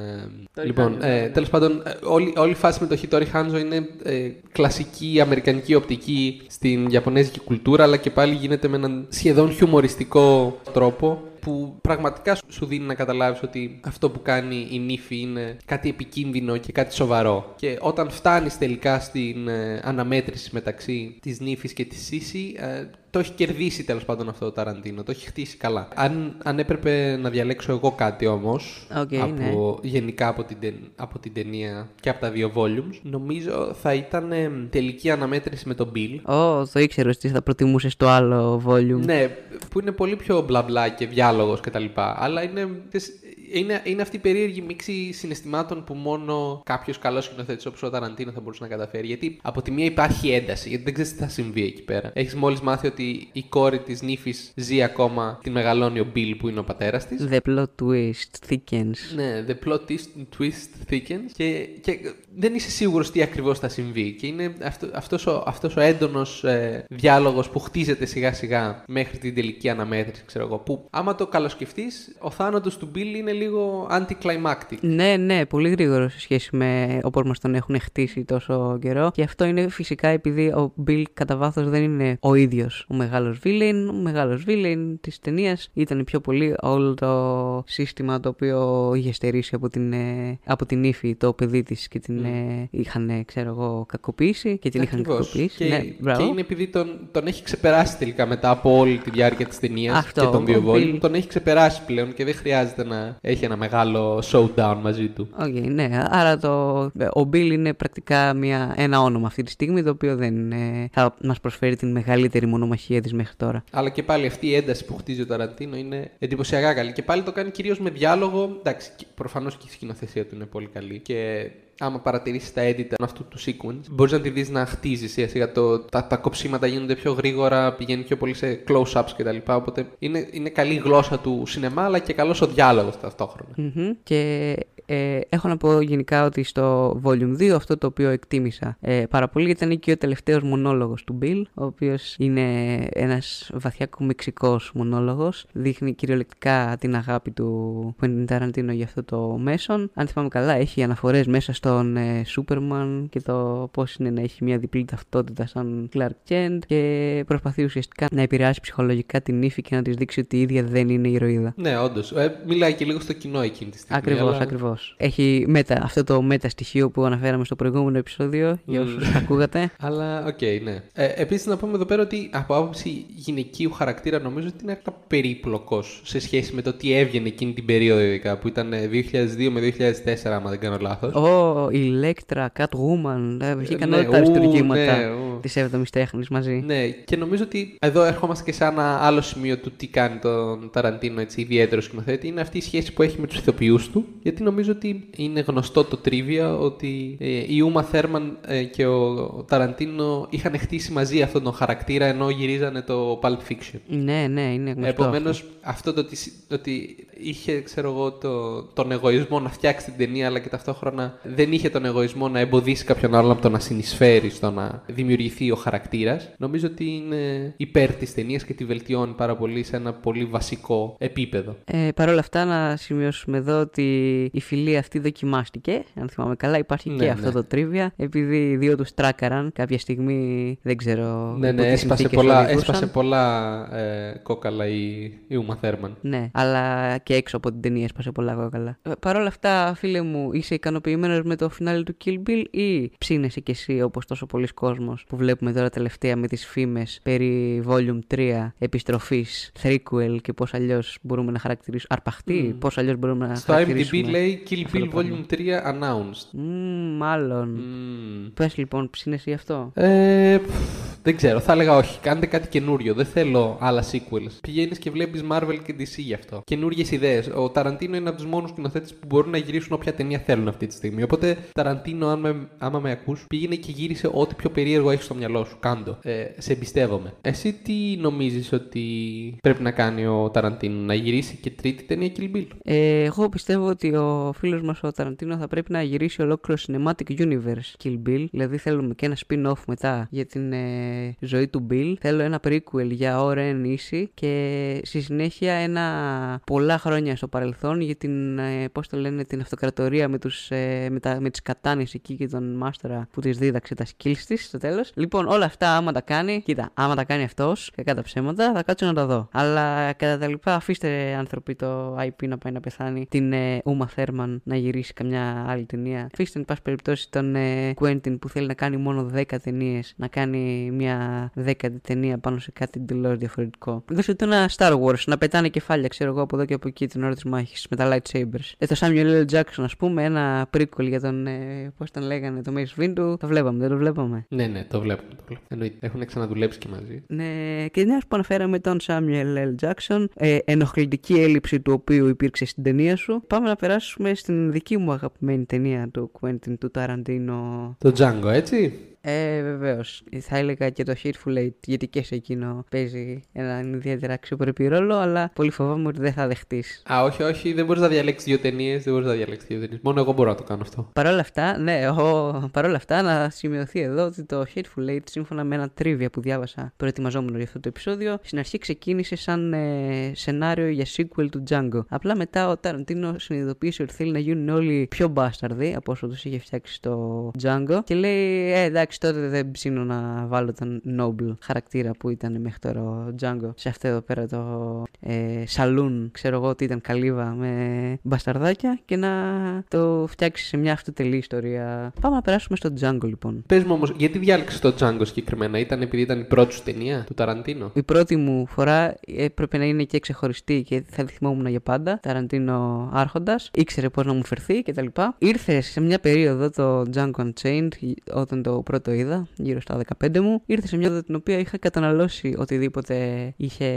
Ε, λοιπόν, ε, ναι. τέλος πάντων, ε, όλη, όλη η φάση με το Χιτόρι Χάντζο είναι ε, κλασική αμερικανική οπτική στην Ιαπωνέζικη κουλτούρα, αλλά και πάλι γίνεται με έναν σχεδόν χιουμοριστικό τρόπο που πραγματικά σου δίνει να καταλάβεις ότι αυτό που κάνει η νύφη είναι κάτι επικίνδυνο και κάτι σοβαρό. Και όταν φτάνεις τελικά στην ε, αναμέτρηση μεταξύ της νύφης και της Σύση, ε, το έχει κερδίσει τέλος πάντων αυτό το Ταραντίνο. Το έχει χτίσει καλά. Αν, αν έπρεπε να διαλέξω εγώ κάτι όμως. Okay, από, ναι. Γενικά από την, από την ταινία και από τα δύο volumes, νομίζω θα ήταν τελική αναμέτρηση με τον Bill. Ω, oh, το ήξερα ότι θα προτιμούσες το άλλο volume. Ναι, που είναι πολύ πιο μπλα μπλα και διάλογος κτλ. Αλλά είναι είναι, είναι αυτή η περίεργη μίξη συναισθημάτων που μόνο κάποιος καλός σκηνοθέτης όπως ο Ταραντίνο θα μπορούσε να καταφέρει. Γιατί από τη μία υπάρχει ένταση, γιατί δεν ξέρεις τι θα συμβεί εκεί πέρα. Έχεις μόλις μάθει ότι η κόρη της νύφης ζει ακόμα, την μεγαλώνει ο Μπιλ που είναι ο πατέρας της. The plot twist thickens. Ναι, the plot twist thickens. Και, και δεν είσαι σίγουρος τι ακριβώς θα συμβεί. Και είναι αυτό αυτός ο, αυτός ο έντονος ε, διάλογος που χτίζεται σιγά σιγά μέχρι την τελική αναμέτρηση, ξέρω εγώ. Που άμα το καλοσκεφτείς, ο θάνατος του Μπιλ είναι λίγο anticlimactic. Ναι, ναι, πολύ γρήγορο σε σχέση με όπω μας τον έχουν χτίσει τόσο καιρό. Και αυτό είναι φυσικά επειδή ο Μπιλ κατά βάθος δεν είναι ο ίδιος ο μεγάλος βίλιν. Ο μεγάλος βίλιν της ταινίας ήταν πιο πολύ όλο το σύστημα το οποίο είχε στερήσει από την, ε, από την ύφη το παιδί της και την mm. είχαν, ξέρω εγώ, κακοποιήσει και την Ακριβώς. είχαν κακοποιήσει. Και, ναι, και είναι επειδή τον, τον έχει ξεπεράσει τελικά μετά από όλη τη διάρκεια της ταινίας και των δύο βόλων. Τον έχει ξεπεράσει πλέον και δεν χρειάζεται να έχει ένα μεγάλο showdown μαζί του. Okay, ναι, άρα το, ο Μπιλ είναι πρακτικά μια, ένα όνομα αυτή τη στιγμή το οποίο δεν ε, θα μας προσφέρει την μεγαλύτερη μονομαχία τη μέχρι τώρα. Αλλά και πάλι αυτή η ένταση που χτίζει ο Ταραντίνο είναι εντυπωσιακά καλή. Και πάλι το κάνει κυρίως με διάλογο. Εντάξει, προφανώς και η σκηνοθεσία του είναι πολύ καλή. Και άμα παρατηρήσεις τα editor αυτού του sequence, μπορείς να τη δεις να χτίζει σιγά σιγά. Το, τα, τα κοψίματα γίνονται πιο γρήγορα, πηγαίνει πιο πολύ σε close-ups κτλ. Οπότε είναι, είναι καλή γλώσσα του σινεμά, αλλά και καλός ο διάλογος ταυτόχρονα. Mm-hmm. Και ε, έχω να πω γενικά ότι στο Volume 2 αυτό το οποίο εκτίμησα ε, πάρα πολύ ήταν και ο τελευταίος μονόλογος του Bill, ο οποίος είναι ένας βαθιά κομιξικό μονόλογος. Δείχνει κυριολεκτικά την αγάπη του Quentin Tarantino για αυτό το μέσον. Αν θυμάμαι καλά, έχει αναφορές μέσα στο τον ε, Σούπερμαν και το πώς είναι να έχει μια διπλή ταυτότητα σαν Clark Kent και προσπαθεί ουσιαστικά να επηρεάσει ψυχολογικά την ύφη και να της δείξει ότι η ίδια δεν είναι ηρωίδα. Ναι, όντως. Ε, μιλάει και λίγο στο κοινό εκείνη τη στιγμή. Ακριβώς, αλλά... ακριβώς. Έχει meta, αυτό το meta στοιχείο που αναφέραμε στο προηγούμενο επεισόδιο, για όσους mm. ακούγατε. Αλλά, οκ, okay, ναι. Ε, Επίσης, να πούμε εδώ πέρα ότι από άποψη γυναικείου χαρακτήρα νομίζω ότι είναι αρκετά περίπλοκος σε σχέση με το τι έβγαινε εκείνη την περίοδο, ειδικά που ήταν 2002 ε, με 2004, άμα δεν κάνω λάθος. Oh, Ηλέκτρα, Catwoman. Ε, βγήκαν όλα τα αριστουργήματα ναι, της 7η τέχνης μαζί. Ναι, και νομίζω ότι εδώ ερχόμαστε και σε ένα άλλο σημείο του τι κάνει τον Ταραντίνο έτσι ιδιαίτερο σκηνοθέτη. Είναι αυτή η σχέση που έχει με τους ηθοποιούς του. Γιατί νομίζω ότι είναι γνωστό το trivia ότι ε, η Ούμα Θέρμαν ε, και ο Ταραντίνο είχαν χτίσει μαζί αυτόν τον χαρακτήρα ενώ γυρίζανε το Pulp Fiction. Ναι, ναι, είναι γνωστό. Επομένως, αυτό το ότι, ότι είχε, ξέρω εγώ, το, τον εγωισμό να φτιάξει την ταινία, αλλά και ταυτόχρονα δεν είχε τον εγωισμό να εμποδίσει κάποιον άλλον από το να συνεισφέρει στο να δημιουργηθεί ο χαρακτήρας. Νομίζω ότι είναι υπέρ της ταινίας και τη βελτιώνει πάρα πολύ σε ένα πολύ βασικό επίπεδο. Ε, Παρ' όλα αυτά, να σημειώσουμε εδώ ότι η φιλία αυτή δοκιμάστηκε. Αν θυμάμαι καλά, υπάρχει ναι, και αυτό ναι. το τρίβια. Επειδή οι δύο τους τράκαραν κάποια στιγμή, δεν ξέρω. Ναι, ναι, έσπασε πολλά, έσπασε πολλά ε, κόκαλα η, η Ούμα Θέρμαν. Ναι, αλλά και έξω από την ταινία έσπασε πολλά κόκαλα. Ε, Παρ' όλα αυτά, φίλε μου, είσαι ικανοποιημένος με το φινάλι του Kill Bill ή ψήνεσαι κι εσύ όπως τόσο πολλοί κόσμος που βλέπουμε τώρα τελευταία με τις φήμες περί Volume 3 επιστροφής, threequel και πώς αλλιώς μπορούμε να χαρακτηρίσουμε αρπαχτή, mm. πώς αλλιώς μπορούμε να Στο χαρακτηρίσουμε. Στο IMDb λέει Kill Bill Volume 3 announced. Mm, μάλλον. Mm. Πες λοιπόν, ψήνεσαι αυτό; Ε, δεν ξέρω, θα έλεγα όχι. Κάντε κάτι καινούριο. Δεν θέλω άλλα sequels. Πηγαίνεις και βλέπεις Marvel και DC γι' αυτό. Καινούριε ιδέες. Ο Ταραντίνο είναι από τους μόνους σκηνοθέτες που μπορούν να γυρίσουν όποια ταινία θέλουν αυτή τη στιγμή. Οπότε, Ταραντίνο, αν με, άμα με ακούς, πήγαινε και γύρισε ό,τι πιο περίεργο έχεις στο μυαλό σου. Κάντο. Ε, σε εμπιστεύομαι. Εσύ τι νομίζεις ότι πρέπει να κάνει ο Ταραντίνο, να γυρίσει και τρίτη ταινία Kill Bill; Ε, εγώ πιστεύω ότι ο φίλος μας ο Ταραντίνο θα πρέπει να γυρίσει ολόκληρο Cinematic Universe Kill Bill. Δηλαδή θέλουμε και ένα spin-off μετά για την ε, ζωή του Bill. Θέλω ένα prequel για Oren Issy και στη συνέχεια ένα πολλά χρόνια στο παρελθόν για την, ε, πώς το λένε, την αυτοκρατορία με, τους, ε, με, τα, με τις κατάνες εκεί και τον μάστορα που της δίδαξε τα skills της στο τέλος. Λοιπόν, όλα αυτά άμα τα κάνει, κοίτα, άμα τα κάνει αυτός και κατά ψέματα θα κάτσω να τα δω. Αλλά κατά τα λοιπά αφήστε άνθρωποι το IP να πάει να πεθάνει, την ε, Uma Thurman να γυρίσει καμιά άλλη ταινία. Αφήστε, εν πάση περιπτώσει, τον ε, Quentin που θέλει να κάνει μόνο 10 ταινίες, να κάνει μια δέκατη ταινία πάνω σε κάτι εντελώς διαφορετικό. Δώστε το ένα Star Wars, να πετάνε κεφάλια, ξέρω εγώ, από εδώ και από εκεί την ώρα της μάχης με τα lightsabers. Ε, το Samuel L. Jackson, ας πούμε, ένα prequel για τον. Ε, Πώς τον λέγανε, το Mace Windu. Το βλέπαμε, δεν το βλέπαμε; Ναι, ναι, το βλέπουμε. Το βλέπουμε. Εννοείται. Έχουν ξαναδουλέψει και μαζί. Ναι, και μια που αναφέραμε τον Samuel L. Jackson, ε, ενοχλητική έλλειψη του οποίου υπήρξε στην ταινία σου, πάμε να περάσουμε στην δική μου αγαπημένη ταινία του Quentin του Tarantino. Το Django, έτσι. Ε, βεβαίως. Θα έλεγα και το Hateful Eight, γιατί και σε εκείνο παίζει έναν ιδιαίτερα αξιοπρεπή ρόλο, αλλά πολύ φοβάμαι ότι δεν θα δεχτείς. Α, όχι, όχι, δεν μπορείς να διαλέξεις δύο ταινίες. Δεν μπορείς να διαλέξεις δύο ταινίες. Μόνο εγώ μπορώ να το κάνω αυτό. Παρ' όλα αυτά, ναι, εγώ, παρ' όλα αυτά να σημειωθεί εδώ ότι το Hateful Eight, σύμφωνα με ένα τρίβια που διάβασα προετοιμαζόμενο για αυτό το επεισόδιο, στην αρχή ξεκίνησε σαν ε, σενάριο για sequel του Django. Απλά μετά ο Ταραντίνο συνειδητοποίησε ότι θέλει να γίνουν όλοι πιο μπάσταρδοι από όσο τους είχε φτιάξει στο Django και λέει, ε, εντάξει, τότε δεν ψήνω να βάλω τον Noble χαρακτήρα που ήταν μέχρι τώρα ο Django σε αυτό εδώ πέρα το ε, σαλούν, ξέρω εγώ ότι ήταν καλύβα με μπασταρδάκια και να το φτιάξεις σε μια αυτοτελή ιστορία. Πάμε να περάσουμε στο Django λοιπόν. Πες μου όμως, γιατί διάλεξες το Django συγκεκριμένα, ήταν επειδή ήταν η πρώτη σου ταινία του Ταραντίνο; Η πρώτη μου φορά έπρεπε να είναι και ξεχωριστή και θα τη θυμόμουν για πάντα. Ταραντίνο Άρχοντας, ήξερε πώς να μου φερθεί κτλ. Ήρθε σε μια περίοδο το Django Unchained όταν το πρώτο είδα, γύρω στα 15 μου. Ήρθε σε μια την οποία είχα καταναλώσει οτιδήποτε είχε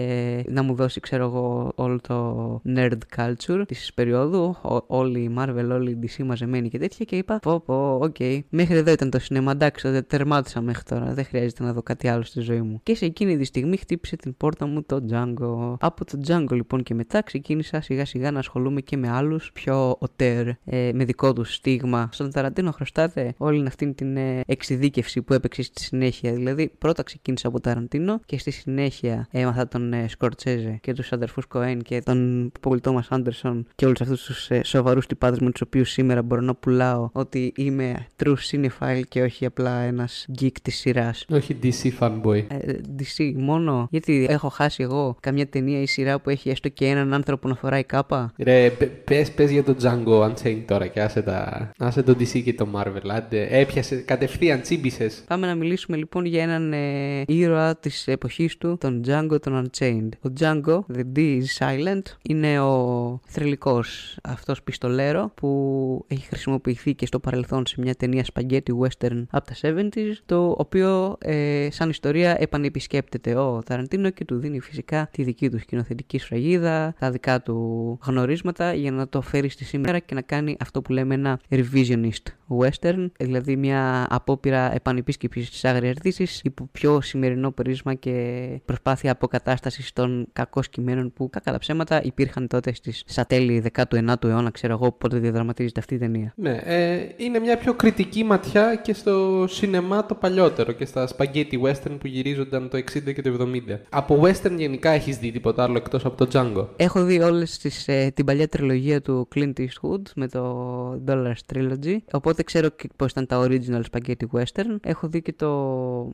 να μου δώσει, ξέρω εγώ, όλο το nerd culture της περίοδου. Όλοι οι Marvel, όλοι οι DC μαζεμένοι και τέτοια. Και είπα, πω, πω, οκ. Okay. Μέχρι εδώ ήταν το σινέμα, εντάξει, δεν τερμάτισα μέχρι τώρα. Δεν χρειάζεται να δω κάτι άλλο στη ζωή μου. Και σε εκείνη τη στιγμή χτύπησε την πόρτα μου το Django. Από το Django λοιπόν και μετά ξεκίνησα σιγά σιγά να ασχολούμαι και με άλλους πιο auteur, ε, με δικό τους στίγμα. Στον Ταραντίνο χρωστάτε όλη αυτή την ε, εξειδίκευση που έπαιξε στη συνέχεια. Δηλαδή, πρώτα ξεκίνησα από Ταραντίνο και στη συνέχεια έμαθα τον ε, Σκορτσέζε και τους αδερφούς Κοέν και τον Πολ Τόμα Άντερσον και όλους αυτούς τους ε, σοβαρούς τυπάδες με τους οποίους σήμερα μπορώ να πουλάω ότι είμαι true cinephile και όχι απλά ένας geek της σειράς. Όχι DC fanboy. Ε, DC μόνο. Γιατί έχω χάσει εγώ καμιά ταινία ή σειρά που έχει έστω και έναν άνθρωπο να φοράει κάπα. Ρε, πε πες για το Django Unchained τώρα και άσε, τα... άσε το DC και το Marvel. Άντε, έπιασε κατευθείαν τσίμπησε. Πάμε να μιλήσουμε λοιπόν για έναν ε, ήρωα της εποχής του, τον Django τον Unchained. Ο Django, The D is Silent, είναι ο θρηλυκός αυτός πιστολέρο που έχει χρησιμοποιηθεί και στο παρελθόν σε μια ταινία σπαγκέτι western από τα 70s, το οποίο ε, σαν ιστορία επανεπισκέπτεται ο Ταραντίνο και του δίνει φυσικά τη δική του σκηνοθετική σφραγίδα, τα δικά του γνωρίσματα για να το φέρει στη σήμερα και να κάνει αυτό που λέμε ένα revisionist western, δηλαδή μια απόπειρα επανεπίσκεψη της Άγρια Δύση υπό πιο σημερινό πρίσμα και προσπάθεια αποκατάστασης των κακών κειμένων που κακά τα ψέματα υπήρχαν τότε στις στα τέλη 19ου αιώνα, ξέρω εγώ πότε διαδραματίζεται αυτή η ταινία. Ναι, ε, είναι μια πιο κριτική ματιά και στο σινεμά το παλιότερο και στα spaghetti western που γυρίζονταν το 60 και το 70. Από western γενικά έχεις δει τίποτα άλλο εκτός από το Django; Έχω δει όλες ε, την παλιά τριλογία του Clint Eastwood με το Dollars Trilogy, οπότε ξέρω πώς ήταν τα original spaghetti western western. Έχω δει και το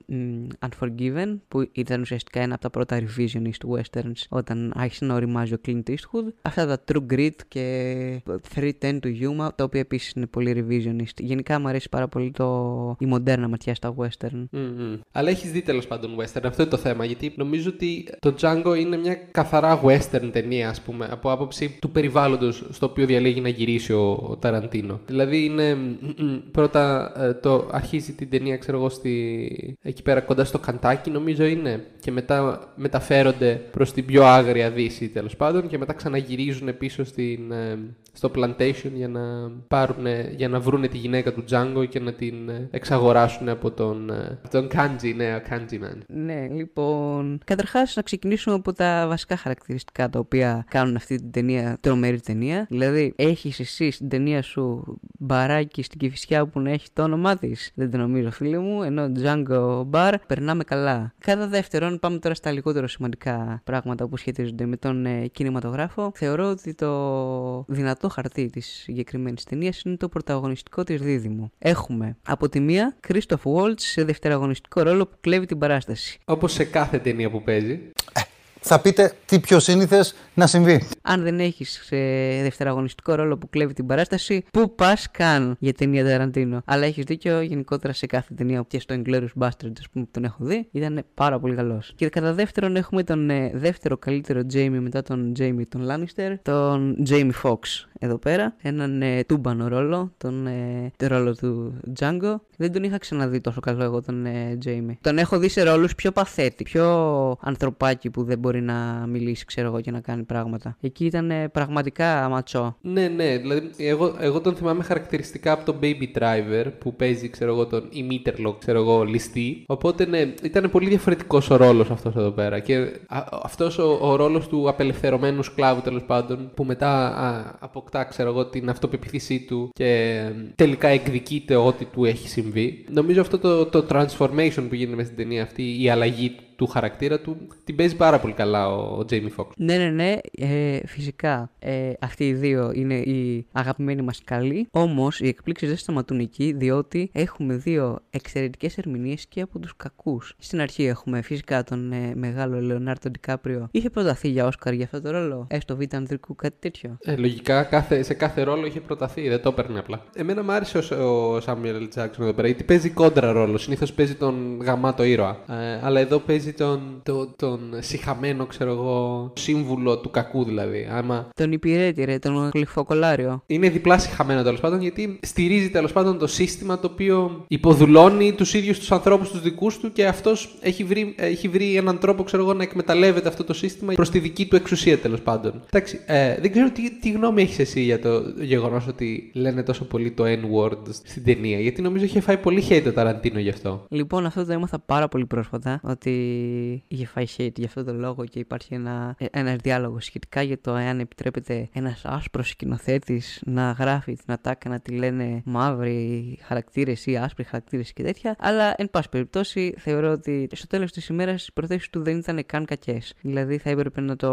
Unforgiven, που ήταν ουσιαστικά ένα από τα πρώτα revisionist westerns όταν άρχισε να οριμάζει ο Clint Eastwood. Αυτά τα True Grit και 310 to Yuma, τα οποία επίσης είναι πολύ revisionist. Γενικά μου αρέσει πάρα πολύ το... η μοντέρνα ματιά στα western. Mm-hmm. Αλλά έχεις δει τέλος πάντων western, αυτό είναι το θέμα. Γιατί νομίζω ότι το Django είναι μια καθαρά western ταινία, ας πούμε, από άποψη του περιβάλλοντος στο οποίο διαλέγει να γυρίσει ο Ταραντίνο. Δηλαδή είναι πρώτα ε, το αρχίζει την ταινία, ξέρω εγώ, στη... εκεί πέρα κοντά στο Καντάκι, νομίζω είναι. Και μετά μεταφέρονται προς την πιο άγρια δύση τέλος πάντων. Και μετά ξαναγυρίζουν πίσω στην, ε, στο plantation για να, πάρουν, για να βρούνε τη γυναίκα του Django και να την ε, εξαγοράσουν από τον, τον Kanji, ναι, Kanji Man. Ναι, λοιπόν. Καταρχάς, να ξεκινήσουμε από τα βασικά χαρακτηριστικά τα οποία κάνουν αυτή την ταινία τρομερή ταινία. Δηλαδή, έχεις εσύ στην ταινία σου μπαράκι στην Κυφυσιά που να έχει το όνομά της; Δεν το νομίζω, φίλε μου. Ενώ Django Bar περνάμε καλά. Κατά δεύτερον, πάμε τώρα στα λιγότερο σημαντικά πράγματα που σχετίζονται με τον ε, κινηματογράφο. Θεωρώ ότι το δυνατό χαρτί της συγκεκριμένης ταινίας είναι το πρωταγωνιστικό της δίδυμο. Έχουμε από τη μία Christoph Waltz σε δευτεραγωνιστικό ρόλο που κλέβει την παράσταση. Όπως σε κάθε ταινία που παίζει. Ε, θα πείτε τι πιο σύνηθες να συμβεί. Αν δεν έχεις ε, δευτεραγωνιστικό ρόλο που κλέβει την παράσταση, πού πας καν για ταινία Ταραντίνο. Αλλά έχεις δίκιο γενικότερα σε κάθε ταινία και στο Inglourious Basterds που τον έχω δει, ήταν πάρα πολύ καλός. Και κατά δεύτερον, έχουμε τον ε, δεύτερο καλύτερο Jamie μετά τον Jamie τον Lannister, τον Jamie Fox εδώ πέρα. Έναν ε, τούμπανο ρόλο, τον ε, ρόλο του Django. Δεν τον είχα ξαναδεί τόσο καλό εγώ τον ε, Jamie. Τον έχω δει σε ρόλους πιο παθέτη, πιο ανθρωπάκι που δεν μπορεί να μιλήσει, ξέρω εγώ, και να κάνει πράγματα. Εκεί ήταν ε, πραγματικά ματσό. Ναι, ναι, δηλαδή εγώ, εγώ τον θυμάμαι χαρακτηριστικά από τον Baby Driver που παίζει, ξέρω εγώ, τον Imiterlock, ξέρω εγώ, ληστή. Οπότε ναι, ήταν πολύ διαφορετικός ο ρόλος αυτός εδώ πέρα. Και αυτός ο, ο ρόλος του απελευθερωμένου σκλάβου τέλος πάντων που μετά α, αποκτά, ξέρω εγώ, την αυτοπεποίθησή του και τελικά εκδικείται ό,τι του έχει συμβεί. Νομίζω αυτό το, το transformation που γίνεται μέσα στην ταινία αυτή, η αλλαγή του χαρακτήρα του, την παίζει πάρα πολύ καλά ο, Τζέιμι Jamie Ναι, ναι, ναι. Ε, φυσικά ε, αυτοί οι δύο είναι οι αγαπημένοι μας καλοί. Όμως οι εκπλήξεις δεν σταματούν εκεί, διότι έχουμε δύο εξαιρετικές ερμηνείες και από τους κακούς. Στην αρχή έχουμε φυσικά τον ε, μεγάλο Λεωνάρτο Ντικάπριο. Είχε προταθεί για Όσκαρ για αυτό το ρόλο, έστω β' ανδρικού, κάτι τέτοιο; Ε, λογικά κάθε, σε κάθε ρόλο είχε προταθεί, δεν το έπαιρνε απλά. Εμένα μου άρεσε ο Σάμιελ Τζάξον εδώ πέρα, γιατί παίζει κόντρα ρόλο. Συνήθως παίζει τον γαμάτο ήρωα. Ε, αλλά εδώ παίζει τον, τον, τον συχαμένο, ξέρω εγώ, σύμβουλο του κακού δηλαδή. Άμα... Τον υπηρέτη, ρε, τον γλυφοκολάριο. Είναι διπλά συχαμένο τέλος πάντων γιατί στηρίζει τέλος πάντων το σύστημα το οποίο υποδουλώνει τους ίδιους τους ανθρώπους τους δικούς του και αυτός έχει βρει, έχει βρει έναν τρόπο, ξέρω εγώ, να εκμεταλλεύεται αυτό το σύστημα προς τη δική του εξουσία τέλος πάντων. Εντάξει, ε, δεν ξέρω τι, τι γνώμη έχεις εσύ για το γεγονός ότι λένε τόσο πολύ το N-word στην ταινία. Γιατί νομίζω είχε φάει πολύ hate το Ταραντίνο γι' αυτό. Λοιπόν, αυτό το έμαθα πάρα πολύ πρόσφατα. Ότι είχε φάει hate για αυτόν τον λόγο και υπάρχει ένα ένας διάλογος σχετικά για το εάν επιτρέπεται ένας άσπρος σκηνοθέτης να γράφει την ατάκα να τη λένε μαύροι χαρακτήρες ή άσπροι χαρακτήρες και τέτοια. Αλλά, εν πάση περιπτώσει, θεωρώ ότι στο τέλος της ημέρας οι προθέσεις του δεν ήταν καν κακές. Δηλαδή, θα έπρεπε να το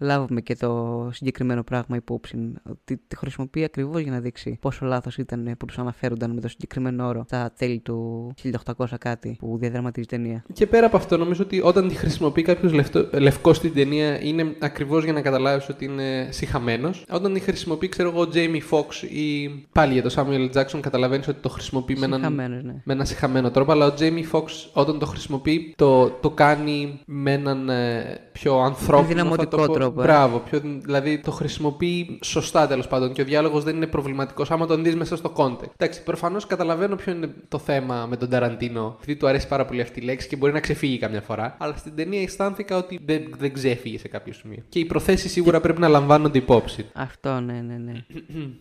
λάβουμε και το συγκεκριμένο πράγμα υπόψη. Ότι τη χρησιμοποιεί ακριβώς για να δείξει πόσο λάθος ήταν που τους αναφέρονταν με το συγκεκριμένο όρο στα τέλη του 1800 κάτι που διαδραματίζει ταινία. Και πέρα από αυτό, νομίζω ότι όταν τη χρησιμοποιεί κάποιος λευκός στην ταινία είναι ακριβώς για να καταλάβεις ότι είναι συχαμένος. Όταν τη χρησιμοποιεί, ξέρω εγώ, ο Jamie Foxx ή πάλι για το Samuel Jackson, καταλαβαίνεις ότι το χρησιμοποιεί με έναν, ναι. με έναν συχαμένο τρόπο. Αλλά ο Jamie Foxx όταν το χρησιμοποιεί, το, το κάνει με έναν ε, πιο ανθρώπινο δυναμωτικό τρόπο. Ε. Μπράβο. Πιο, δηλαδή το χρησιμοποιεί σωστά τέλος πάντων και ο διάλογος δεν είναι προβληματικός άμα τον δεις μέσα στο context. Εντάξει, προφανώς καταλαβαίνω ποιο είναι το θέμα με τον Ταραντίνο, επειδή του αρέσει πάρα πολύ αυτή η λέξη και μπορεί να ξεφύγει καμιά φορά. Αλλά στην ταινία αισθάνθηκα ότι δεν, δεν ξέφυγε σε κάποιο σημείο. Και οι προθέσεις σίγουρα πρέπει να λαμβάνονται υπόψη. Αυτό, ναι, ναι, ναι.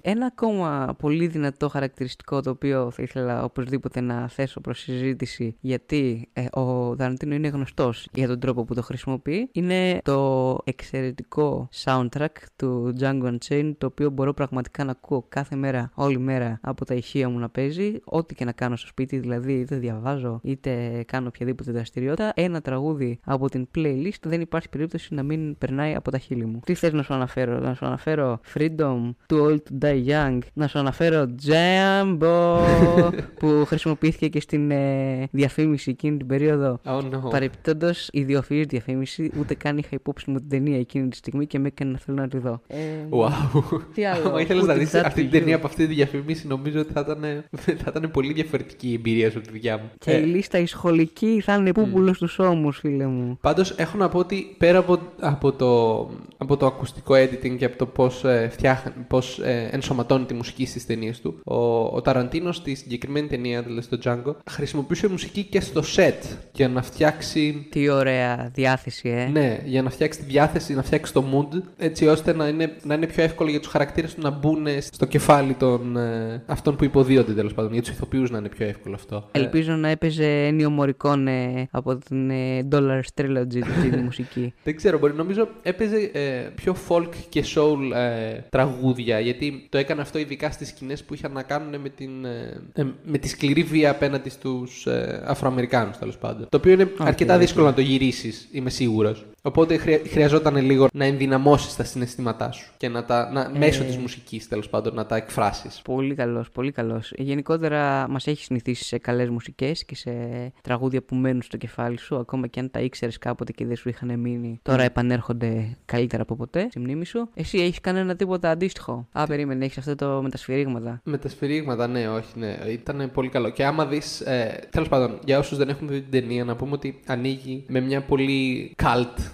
Ένα ακόμα πολύ δυνατό χαρακτηριστικό το οποίο θα ήθελα οπωσδήποτε να θέσω προς συζήτηση γιατί ε, ο Ταραντίνο είναι γνωστός για τον τρόπο που το χρησιμοποιεί είναι το εξαιρετικό soundtrack του Django Unchained το οποίο μπορώ πραγματικά να ακούω κάθε μέρα, όλη μέρα από τα ηχεία μου να παίζει ό,τι και να κάνω στο σπίτι δηλαδή είτε διαβάζω είτε κάνω οποιαδήποτε δραστηριότητα ένα ένα τραγούδι από την playlist, δεν υπάρχει περίπτωση να μην περνάει από τα χείλη μου. Τι θες να σου αναφέρω, να σου αναφέρω Freedom, Too Old to Die Young, να σου αναφέρω Jambo που χρησιμοποιήθηκε και στην ε, διαφήμιση εκείνη την περίοδο. Oh, no. Παρεπιπτόντω, ιδιοφυής διαφήμιση, ούτε καν είχα υπόψη μου την ταινία εκείνη τη στιγμή και με έκανε να θέλω να τη δω. Ε, Wow. Τι άλλο; Αν ήθελες Put να it δεις that αυτή to την ταινία you. από αυτή τη διαφήμιση, νομίζω ότι θα ήταν, θα ήταν πολύ διαφορετική η εμπειρία σου από τη δικιά μου. Και η λίστα η σχολική θα είναι πούπουλο στου ώμου, φίλε μου. Πάντως έχω να πω ότι πέρα από, από, το, από το ακουστικό editing και από το πώς ε, φτιάχ- πώς, ε, ενσωματώνει τη μουσική στις ταινίες του, ο, ο Ταραντίνο στη συγκεκριμένη ταινία, δηλαδή στο Django, χρησιμοποιούσε μουσική και στο set για να φτιάξει. Τι ωραία διάθεση, ε. Ναι, για να φτιάξει τη διάθεση, να φτιάξει το mood, έτσι ώστε να είναι, να είναι πιο εύκολο για τους χαρακτήρες του να μπουν στο κεφάλι των ε, αυτών που υποδύονται τέλος πάντων. Για τους ηθοποιούς να είναι πιο εύκολο αυτό. Ελπίζω να έπαιζε Ennio Morricone από την ε, Dollar Trilogy τη μουσική. Δεν ξέρω, μπορεί νομίζω έπαιζε ε, πιο folk και soul ε, τραγούδια. Γιατί το έκανε αυτό ειδικά στις σκηνές που είχαν να κάνουν με, την, ε, ε, με τη σκληρή βία απέναντι στους ε, Αφροαμερικάνους τέλος πάντων. Το οποίο είναι αρκετά οκ. δύσκολο να το γυρίσεις, είμαι σίγουρος. Οπότε χρεια- χρειαζόταν λίγο να ενδυναμώσεις τα συναισθήματά σου και να τα, να, μέσω της μουσικής τέλος πάντων να τα εκφράσεις. Πολύ καλός, πολύ καλός. Γενικότερα μας έχει συνηθίσει σε καλές μουσικές και σε τραγούδια που μένουν στο κεφάλι σου, ακόμα και αν τα ήξερες κάποτε και δεν σου είχαν μείνει. Τώρα επανέρχονται καλύτερα από ποτέ στη μνήμη σου. Εσύ έχεις κανένα τίποτα αντίστοιχο; Α, περίμενε, έχεις αυτό το με τα σφυρίγματα. Με τα σφυρίγματα, ναι, όχι, ναι. Ήταν πολύ καλό. Και άμα δεις. Ε, Τέλος πάντων, για όσους δεν έχουν δει την ταινία, να πούμε ότι ανοίγει με μια πολύ cult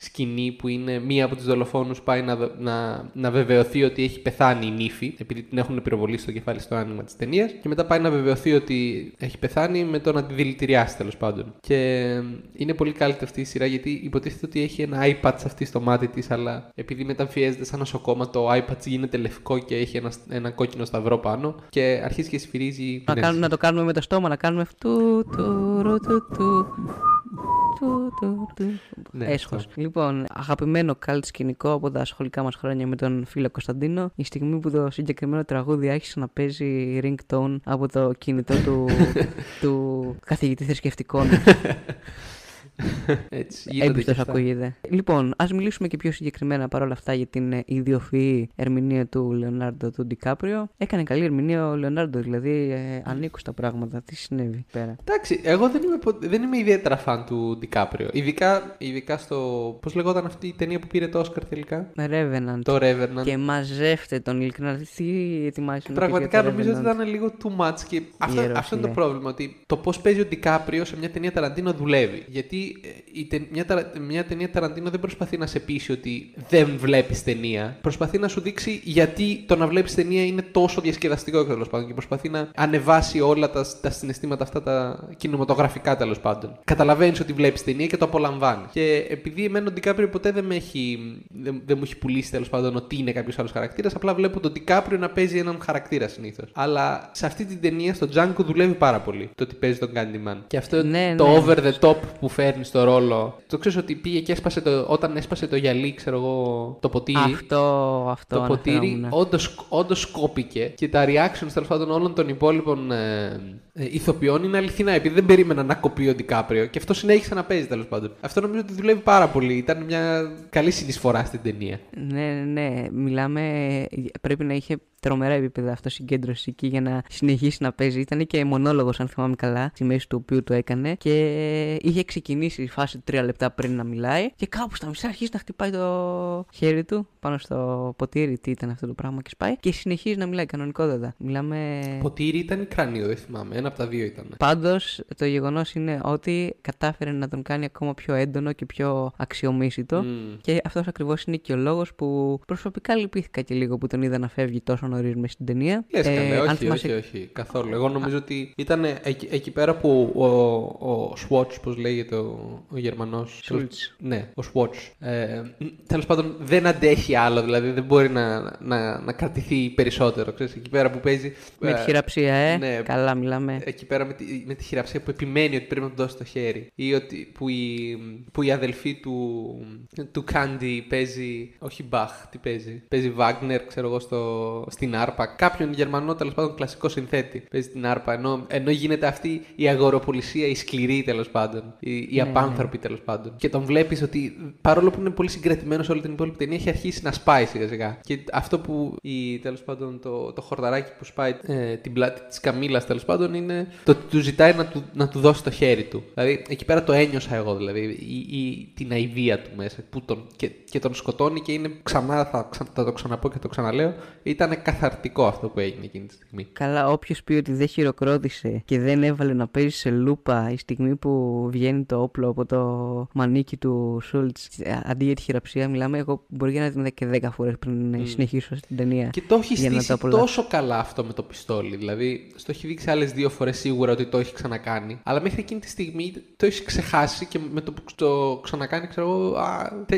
σκηνή που είναι μία από του δολοφόνους πάει να, δο- να, να βεβαιωθεί ότι έχει πεθάνει η νύφη, επειδή την έχουν πυροβολήσει στο κεφάλι στο άνοιγμα της ταινίας. Και μετά πάει να βεβαιωθεί ότι έχει πεθάνει με το να τη δηλητηριάσει τέλος πάντων. Και ε, είναι πολύ cult αυτή η σειρά γιατί υποτίθεται ότι έχει ένα iPad αυτή στο μάτι της, αλλά επειδή μεταμφιέζεται σαν νοσοκόμα, το iPad γίνεται λευκό και έχει ένα, ένα κόκκινο σταυρό πάνω και αρχίζει και σφυρίζει. Να, Ναι. κάνουμε, να το κάνουμε με το στόμα, να κάνουμε αυτού του ρου, του του. Του, του, του. Ναι, Έσχος. Αυτό. Λοιπόν, αγαπημένο καλτ σκηνικό από τα σχολικά μας χρόνια με τον φίλο Κωνσταντίνο. Η στιγμή που το συγκεκριμένο τραγούδι άρχισε να παίζει ringtone από το κινητό του, του καθηγητή θρησκευτικών. Έτσι, γίνονται και Έμπιστο αυτά. ακούγεται. Λοιπόν, ας μιλήσουμε και πιο συγκεκριμένα παρόλα αυτά για την ε, ιδιοφυή ερμηνεία του Λεωνάρντο του Ντικάπριο. Έκανε καλή ερμηνεία ο Λεωνάρντο, δηλαδή ε, ανήκω στα πράγματα. Τι συνέβη εκεί πέρα; Εντάξει, εγώ δεν είμαι, πο- δεν είμαι ιδιαίτερα φαν του Ντικάπριο. Ειδικά, ειδικά στο. Πώς λεγόταν αυτή η ταινία που πήρε το Όσκαρ τελικά; Revenant. Το Revenant. Και μαζεύτε τον ειλικρινά. Τι ετοιμάζεις να πει Πραγματικά για το νομίζω ότι Revenant. ήταν λίγο too much και αυτό, Ιερό, αυτό είναι το φίλε. πρόβλημα. Ότι το πώς παίζει ο Ντικάπριο σε μια ταινία Ταραντίνο δουλεύει. Γιατί ε, η τε- μια, ταρα- μια ταινία Ταραντίνο δεν προσπαθεί να σε πείσει ότι δεν βλέπεις ταινία. Προσπαθεί να σου δείξει γιατί το να βλέπεις ταινία είναι τόσο διασκεδαστικό τέλος πάντων και προσπαθεί να ανεβάσει όλα τα, τα συναισθήματα αυτά τα κινηματογραφικά τέλος πάντων. Καταλαβαίνεις ότι βλέπεις ταινία και το απολαμβάνεις. Και επειδή εμένα ο Ντικάπριο ποτέ δεν, με έχει, δεν, δεν μου έχει πουλήσει τέλος πάντων ότι είναι κάποιος άλλος χαρακτήρας, απλά βλέπω τον Ντικάπριο να παίζει έναν χαρακτήρα συνήθως. Αλλά σε αυτή την ταινία, στο Django, δουλεύει πάρα πολύ το ότι παίζει τον Candyman. Και αυτό Ναι, το ναι. over the top που φέρνει στο ρόλο. Το ξέρεις ότι πήγε και έσπασε το. Όταν έσπασε το γυαλί, ξέρω εγώ, το ποτήρι. Αυτό, αυτό Το ποτήρι αναφερόμουν. όντως, όντως κόπηκε και τα reactions τέλος πάντων όλων των υπόλοιπων ε, ε, ηθοποιών είναι αληθινά επειδή δεν περίμεναν να κοπεί ο Ντικάπριο και αυτό συνέχισε να παίζει τέλος πάντων. Αυτό νομίζω ότι δουλεύει πάρα πολύ. Ήταν μια καλή συνεισφορά στην ταινία. Ναι, ναι, ναι. Μιλάμε. Πρέπει να είχε τρομερά επίπεδα αυτοσυγκέντρωση εκεί για να συνεχίσει να παίζει. Ήταν και μονόλογος, αν θυμάμαι καλά, στη μέση του οποίου το έκανε. Και είχε ξεκινήσει η φάση τρία λεπτά πριν να μιλάει. Και κάπου στα μισά αρχίζει να χτυπάει το χέρι του πάνω στο ποτήρι. Τι ήταν αυτό το πράγμα και σπάει. Και συνεχίζει να μιλάει κανονικότατα. Μιλάμε. Ποτήρι ήταν ή κρανίο, δεν θυμάμαι. Ένα από τα δύο ήταν. Πάντως, το γεγονός είναι ότι κατάφερε να τον κάνει ακόμα πιο έντονο και πιο αξιομίσητο. Μμ. Και αυτός ακριβώς είναι και ο λόγος που προσωπικά λυπήθηκα και λίγο που τον είδα να φεύγει τόσο νωρίς μες στην ταινία. Λες καλέ, Ε, αν όχι, θυμάσαι- όχι, όχι, καθόλου. Εγώ νομίζω ότι ήταν εκεί, εκεί πέρα που ο, ο Swatch, πώς λέγεται ο, ο Γερμανός. Schultz. Ναι, ο Swatch. Ε, Τέλος πάντων δεν αντέχει άλλο, δηλαδή δεν μπορεί να, να, να κρατηθεί περισσότερο. Ξέρεις, εκεί πέρα που παίζει. Με τη ε, χειραψία, ε. ναι. Καλά, μιλάμε. Εκεί πέρα με τη, με τη χειραψία που επιμένει ότι πρέπει να του δώσει το χέρι. Ή ότι, που, η, που η αδελφή του, του Κάντι παίζει. Όχι Μπαχ, τι παίζει. Παίζει Βάγνερ, ξέρω εγώ, στο, στην άρπα. Κάποιον Γερμανό, τέλος πάντων, κλασικό συνθέτη. Παίζει την άρπα. Ενώ, ενώ γίνεται αυτή η αγοροπολισία, η σκληρή τέλος πάντων. Η, η οι ναι, απάνθρωποι ναι. τέλος πάντων. Και τον βλέπεις ότι παρόλο που είναι πολύ συγκρατημένος όλη την υπόλοιπη ταινία, έχει αρχίσει να σπάει σιγά σιγά. Και αυτό που τέλος πάντων το, το χορταράκι που σπάει ε, την πλάτη της Καμίλας τέλος πάντων είναι το ότι του ζητάει να του, να του δώσει το χέρι του. Δηλαδή εκεί πέρα το ένιωσα εγώ δηλαδή. Η, η, την αηδία του μέσα που τον, και, και τον σκοτώνει και είναι ξανά, θα, θα το ξαναπώ και το ξαναλέω. Ήταν καθαρτικό αυτό που έγινε εκείνη τη στιγμή. Καλά, όποιος πει ότι δεν χειροκρότησε και δεν έβαλε να παίζει σε λούπα η στιγμή που βγαίνει το όπλο από το μανίκι του Σούλτς αντί για τη χειραψία, μιλάμε. Εγώ μπορεί να την και 10 φορές πριν mm. συνεχίσω στην ταινία. Και το έχει στήσει τόσο καλά αυτό με το πιστόλι. Δηλαδή, στο έχει δείξει άλλες δύο φορές σίγουρα ότι το έχει ξανακάνει. Αλλά μέχρι εκείνη τη στιγμή το έχεις ξεχάσει και με το που το ξανακάνει, ξέρω εγώ,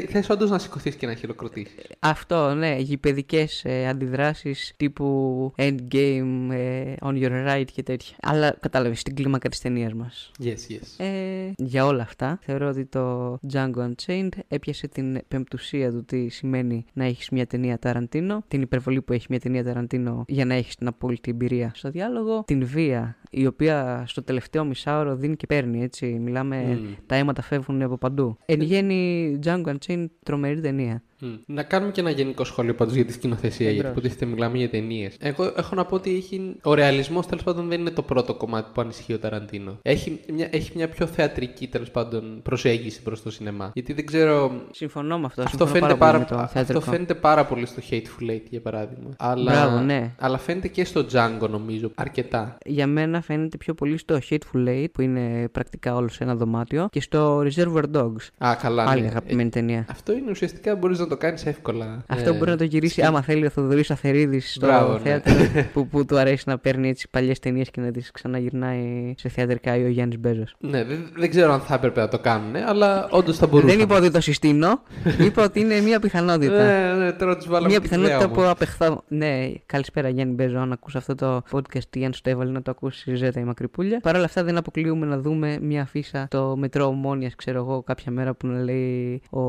θε όντως να σηκωθείς και να χειροκροτήσεις. Αυτό, ναι. Γηπαιδικές ε, αντιδράσεις τύπου endgame, ε, on your right και τέτοια. Αλλά κατάλαβες την κλίμακα της ταινίας μας. Yes, yes. Ε, για όλα αυτά, θεωρώ ότι το Django Unchained έπιασε την πεμπτουσία του τι σημαίνει να έχεις μια ταινία Ταραντίνο, την υπερβολή που έχει μια ταινία Ταραντίνο για να έχεις την απόλυτη εμπειρία στο διάλογο, την βία η οποία στο τελευταίο μισάωρο δίνει και παίρνει, έτσι. Μιλάμε, mm. τα αίματα φεύγουν από παντού. Εν γέννη, Django Unchained, τρομερή ταινία. Να κάνουμε και ένα γενικό σχόλιο πάντως για τη σκηνοθεσία, Εμπρός. γιατί υποτίθεται μιλάμε για ταινίες. Εγώ έχω να πω ότι έχει... ο ρεαλισμός τέλος πάντων δεν είναι το πρώτο κομμάτι που ανησυχεί ο Ταραντίνο. Έχει μια, έχει μια πιο θεατρική τέλος πάντων προσέγγιση προς το σινεμά. Γιατί δεν ξέρω. Συμφωνώ με αυτό. Αυτό, φαίνεται πάρα... πάρα... αυτό φαίνεται πάρα πολύ στο Hateful Eight για παράδειγμα. Αλλά... Μπράβο, ναι. Αλλά φαίνεται και στο Django νομίζω αρκετά. Για μένα φαίνεται πιο πολύ στο Hateful Eight που είναι πρακτικά όλο σε ένα δωμάτιο και στο Reservoir Dogs. Α, καλά. Άλλη ναι. αγαπημένη ταινία. Αυτό είναι ουσιαστικά μπορείς να το κάνεις εύκολα. Αυτό ε, μπορεί να το γυρίσει άμα θέλει ο Θοδωρής Αθερίδης στο Μπράβο, ναι. θέατρο που, που του αρέσει να παίρνει έτσι παλιές ταινίες και να τις ξαναγυρνάει σε θεατρικά ή ο Γιάννης Μπέζος. Ναι, δεν, δεν ξέρω αν θα έπρεπε να το κάνουν, αλλά όντως θα μπορούσαν. Δεν είπα ότι το συστήνω. είπα ότι είναι μια πιθανότητα. ναι, ναι, τώρα τους Μια πιθανότητα που απεχθώ. Ναι, καλησπέρα Γιάννη Μπέζο, αν ακούσει αυτό το podcast ή αν στο έβαλε να το ακούσεις η Ζέτα η Μακρυπούλια. Παρ' όλα αυτά δεν αποκλείουμε να δούμε μια αφίσα το μετρό ομόνιας, ξέρω εγώ, κάποια μέρα που να λέει ο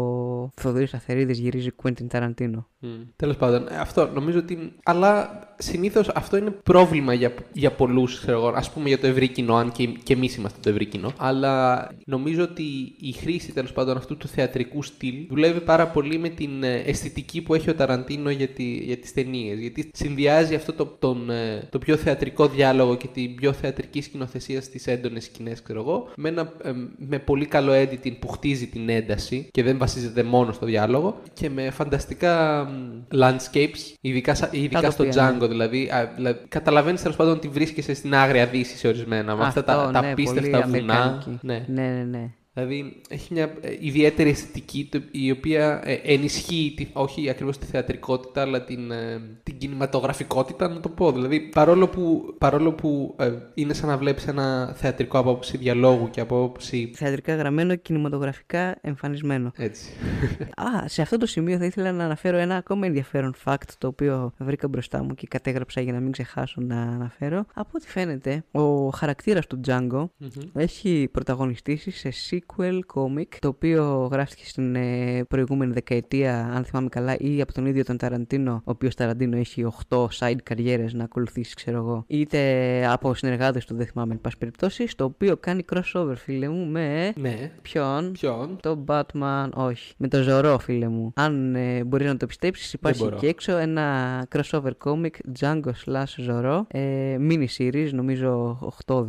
Θοδωρής Αθερίδης γυρίζει Quentin Tarantino. Mm. Τέλος πάντων, ε, αυτό νομίζω ότι. Αλλά συνήθως αυτό είναι πρόβλημα για, για πολλούς, ας πούμε για το ευρύ κοινό, αν και, και εμείς είμαστε το ευρύ κοινό. Αλλά νομίζω ότι η χρήση τέλος πάντων αυτού του θεατρικού στυλ δουλεύει πάρα πολύ με την ε, αισθητική που έχει ο Ταραντίνο για, τη, για τις ταινίες. Γιατί συνδυάζει αυτό το, τον, ε, το πιο θεατρικό διάλογο και την πιο θεατρική σκηνοθεσία στις έντονες σκηνές, ξέρω εγώ, με, ένα, με πολύ καλό editing που χτίζει την ένταση και δεν βασίζεται μόνο στο διάλογο και με φανταστικά landscapes, ειδικά, ειδικά στο Django ναι. δηλαδή. δηλαδή Καταλαβαίνεις τέλος πάντων ότι βρίσκεσαι στην άγρια δύση σε ορισμένα. Με αυτά τα, τα ναι, απίστευτα βουνά. Ναι, ναι, ναι. ναι. Δηλαδή έχει μια ε, ιδιαίτερη αισθητική η οποία ε, ενισχύει όχι ακριβώς τη θεατρικότητα αλλά την, ε, την κινηματογραφικότητα να το πω. Δηλαδή παρόλο που, παρόλο που είναι σαν να βλέπεις ένα θεατρικό απόψη διαλόγου και απόψη... Θεατρικά γραμμένο, κινηματογραφικά εμφανισμένο. Έτσι. Α, σε αυτό το σημείο θα ήθελα να αναφέρω ένα ακόμα ενδιαφέρον fact το οποίο βρήκα μπροστά μου και κατέγραψα για να μην ξεχάσω να αναφέρω. Από ό,τι φαίνεται, ο χαρακτήρας του Django έχει πρωταγωνιστήσει σε sequel comic, το οποίο γράφτηκε στην ε, προηγούμενη δεκαετία, αν θυμάμαι καλά, ή από τον ίδιο τον Ταραντίνο, ο οποίος Ταραντίνο έχει 8 side καριέρες να ακολουθήσει, ξέρω εγώ, είτε από συνεργάτες του, δεν θυμάμαι, εν πάση περιπτώσει, στο οποίο κάνει crossover, φίλε μου, με. Ναι. Ποιον; Ποιον; Το Batman, όχι. Με το Ζωρό, φίλε μου. Αν ε, μπορεί να το πιστέψει, υπάρχει και έξω ένα crossover comic Django slash Zoro. Ε, mini series, νομίζω 8-10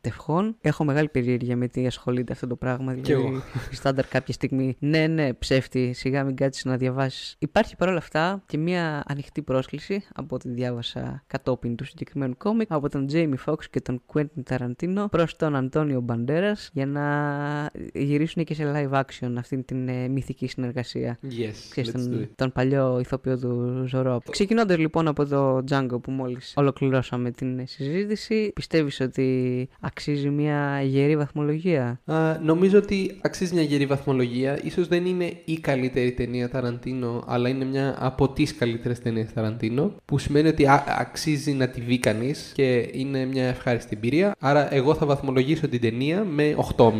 τευχών. Έχω μεγάλη περιέργεια με τι ασχολείται αυτό το πράγμα. Δηλαδή, στάνταρ κάποια στιγμή. Ναι, ναι, ψεύτη, σιγά μην κάτσεις να διαβάσεις. Υπάρχει παρόλα αυτά και μια ανοιχτή πρόσκληση από ό,τι διάβασα κατόπιν του συγκεκριμένου κόμικ από τον Jamie Foxx και τον Quentin Tarantino προς τον Αντώνιο Μπαντέρα για να γυρίσουν και σε live action αυτή την ε, μυθική συνεργασία. Yes, τον, τον παλιό ηθοποιό του Ζωρό. Ξεκινώντας λοιπόν από το Django που μόλις ολοκληρώσαμε την συζήτηση, πιστεύεις ότι αξίζει μια γερή βαθμολογία; Νομίζω ότι αξίζει μια γερή βαθμολογία. σω δεν είναι η καλύτερη ταινία Ταραντίνο, αλλά είναι μια από τις καλύτερες ταινίες Ταραντίνο, που σημαίνει ότι αξίζει να τη δει κανείς και είναι μια ευχάριστη εμπειρία. Άρα, εγώ θα βαθμολογήσω την ταινία με 8,5.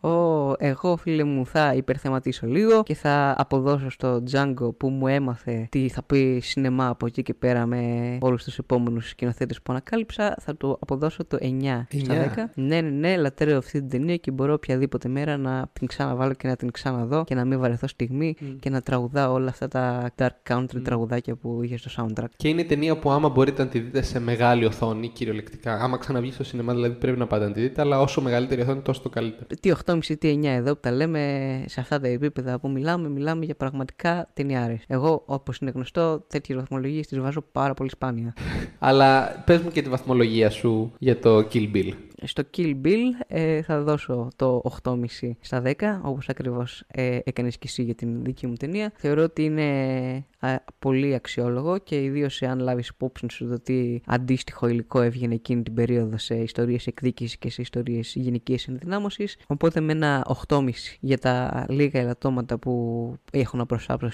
Oh, εγώ, φίλε μου, θα υπερθεματίσω λίγο και θα αποδώσω στο Django που μου έμαθε τι θα πει σινεμά από εκεί και πέρα με όλους τους επόμενους σκηνοθέτες που ανακάλυψα. Θα του αποδώσω το 9, 9. στα 10. Ναι, ναι, ναι, λατρεύω αυτή την ταινία και μπορώ οποιαδήποτε μέρα να την ξαναβάλω και να την ξαναδώ και να μην βαρεθώ στιγμή mm. και να τραγουδάω όλα αυτά τα dark country mm. τραγουδάκια που είχε στο soundtrack. Και είναι ταινία που άμα μπορείτε να τη δείτε σε μεγάλη οθόνη, κυριολεκτικά. Άμα ξαναβγείς στο σινεμά, δηλαδή πρέπει να πάτε να τη δείτε, αλλά όσο μεγαλύτερη οθόνη, τόσο το καλύτερο. Τι 8,5 τι 9 εδώ που τα λέμε σε αυτά τα επίπεδα που μιλάμε, μιλάμε για πραγματικά ταινιάρες. Εγώ, όπως είναι γνωστό, τέτοιες βαθμολογίες τις βάζω πάρα πολύ σπάνια. αλλά πες μου και τη βαθμολογία σου για το Kill Bill. Στο Kill Bill ε, θα δώσω το 8,5 στα 10, όπως ακριβώς ε, έκανες και εσύ για την δική μου ταινία. Θεωρώ ότι είναι πολύ αξιόλογο και ιδίως εάν λάβεις υπόψη σου το ότι αντίστοιχο υλικό έβγαινε εκείνη την περίοδο σε ιστορίες εκδίκησης και σε ιστορίες γενική ενδυνάμωσης. Οπότε με ένα 8,5 για τα λίγα ελαττώματα που έχω να προσάψω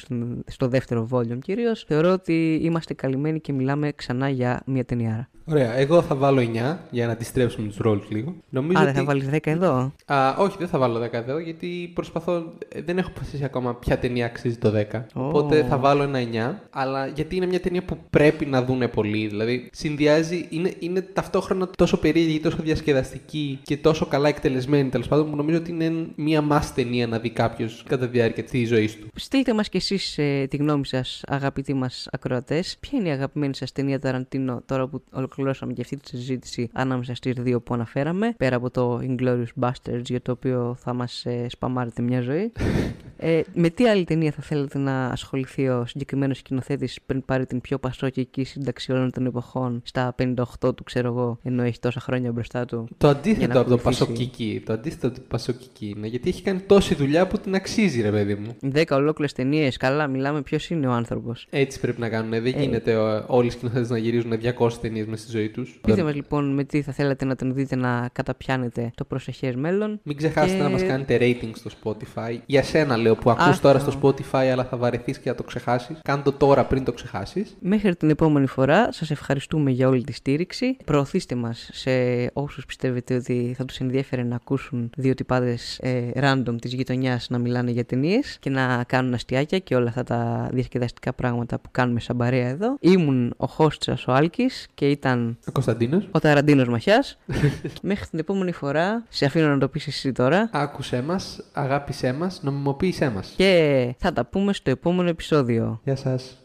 στο δεύτερο volume κυρίως, θεωρώ ότι είμαστε καλυμμένοι και μιλάμε ξανά για μια ταινιάρα. Ωραία. Εγώ θα βάλω 9 για να αντιστρέψουμε τους ρόλου λίγο. Νομίζω Άρα ότι... θα βάλεις 10 εδώ; Α, όχι, δεν θα βάλω 10 εδώ γιατί προσπαθώ. Ε, δεν έχω αποφασίσει ακόμα ποια ταινία αξίζει το 10. Oh. Οπότε θα βάλω ένα 9. Αλλά γιατί είναι μια ταινία που πρέπει να δούνε πολύ. Δηλαδή συνδυάζει. Είναι, είναι ταυτόχρονα τόσο περίεργη, τόσο διασκεδαστική και τόσο καλά εκτελεσμένη τέλος πάντων που νομίζω ότι είναι μια μάσ ταινία να δει κάποιος κατά τη διάρκεια της ζωής του. Στείλτε μας κι εσείς ε, τη γνώμη σας, αγαπητοί μας ακροατές. Ποια είναι η αγαπημένη σας ταινία Ταραντίνο τώρα που ολοκληρώνουμε ολοκληρώσαμε και αυτή τη συζήτηση ανάμεσα στις δύο που αναφέραμε, πέρα από το Inglorious Bastards για το οποίο θα μας ε, σπαμάρετε μια ζωή. ε, με τι άλλη ταινία θα θέλετε να ασχοληθεί ο συγκεκριμένος σκηνοθέτης πριν πάρει την πιο πασόκικη σύνταξη όλων των εποχών στα 58 του, ξέρω εγώ, ενώ έχει τόσα χρόνια μπροστά του. Το αντίθετο από το πασοκική. Το αντίθετο από το πασοκική είναι γιατί έχει κάνει τόση δουλειά που την αξίζει, ρε παιδί μου. Δέκα ολόκληρες ταινίες, καλά, μιλάμε ποιος είναι ο άνθρωπος. Έτσι πρέπει να κάνουν. Δεν ε, γίνεται όλοι οι σκηνοθέτες να γυρίζουν 200 ταινίες μες στη ζωή τους. Πείτε μας λοιπόν με τι θα θέλατε να τον δείτε να καταπιάνετε το προσεχές μέλλον. Μην ξεχάσετε και... να μας κάνετε rating στο Spotify. Για σένα λέω που ακούς τώρα στο Spotify, αλλά θα βαρεθείς και θα το ξεχάσεις. Κάνε το τώρα πριν το ξεχάσεις. Μέχρι την επόμενη φορά, σας ευχαριστούμε για όλη τη στήριξη. Προωθήστε μας σε όσους πιστεύετε ότι θα τους ενδιαφέρει να ακούσουν δύο τυπάδες ε, random της γειτονιάς να μιλάνε για ταινίες και να κάνουν αστιάκια και όλα αυτά τα διασκεδαστικά πράγματα που κάνουμε σαν παρέα εδώ. Ήμουν ο host σας ο Άλκης και ήταν ο Κωνσταντίνος. Ο Ταραντίνος Μαχιάς. Μέχρι την επόμενη φορά, σε αφήνω να το πεις εσύ τώρα. Άκουσέ μας, αγάπησέ μας, νομιμοποίησέ μας. Και θα τα πούμε στο επόμενο επεισόδιο. Γεια σας.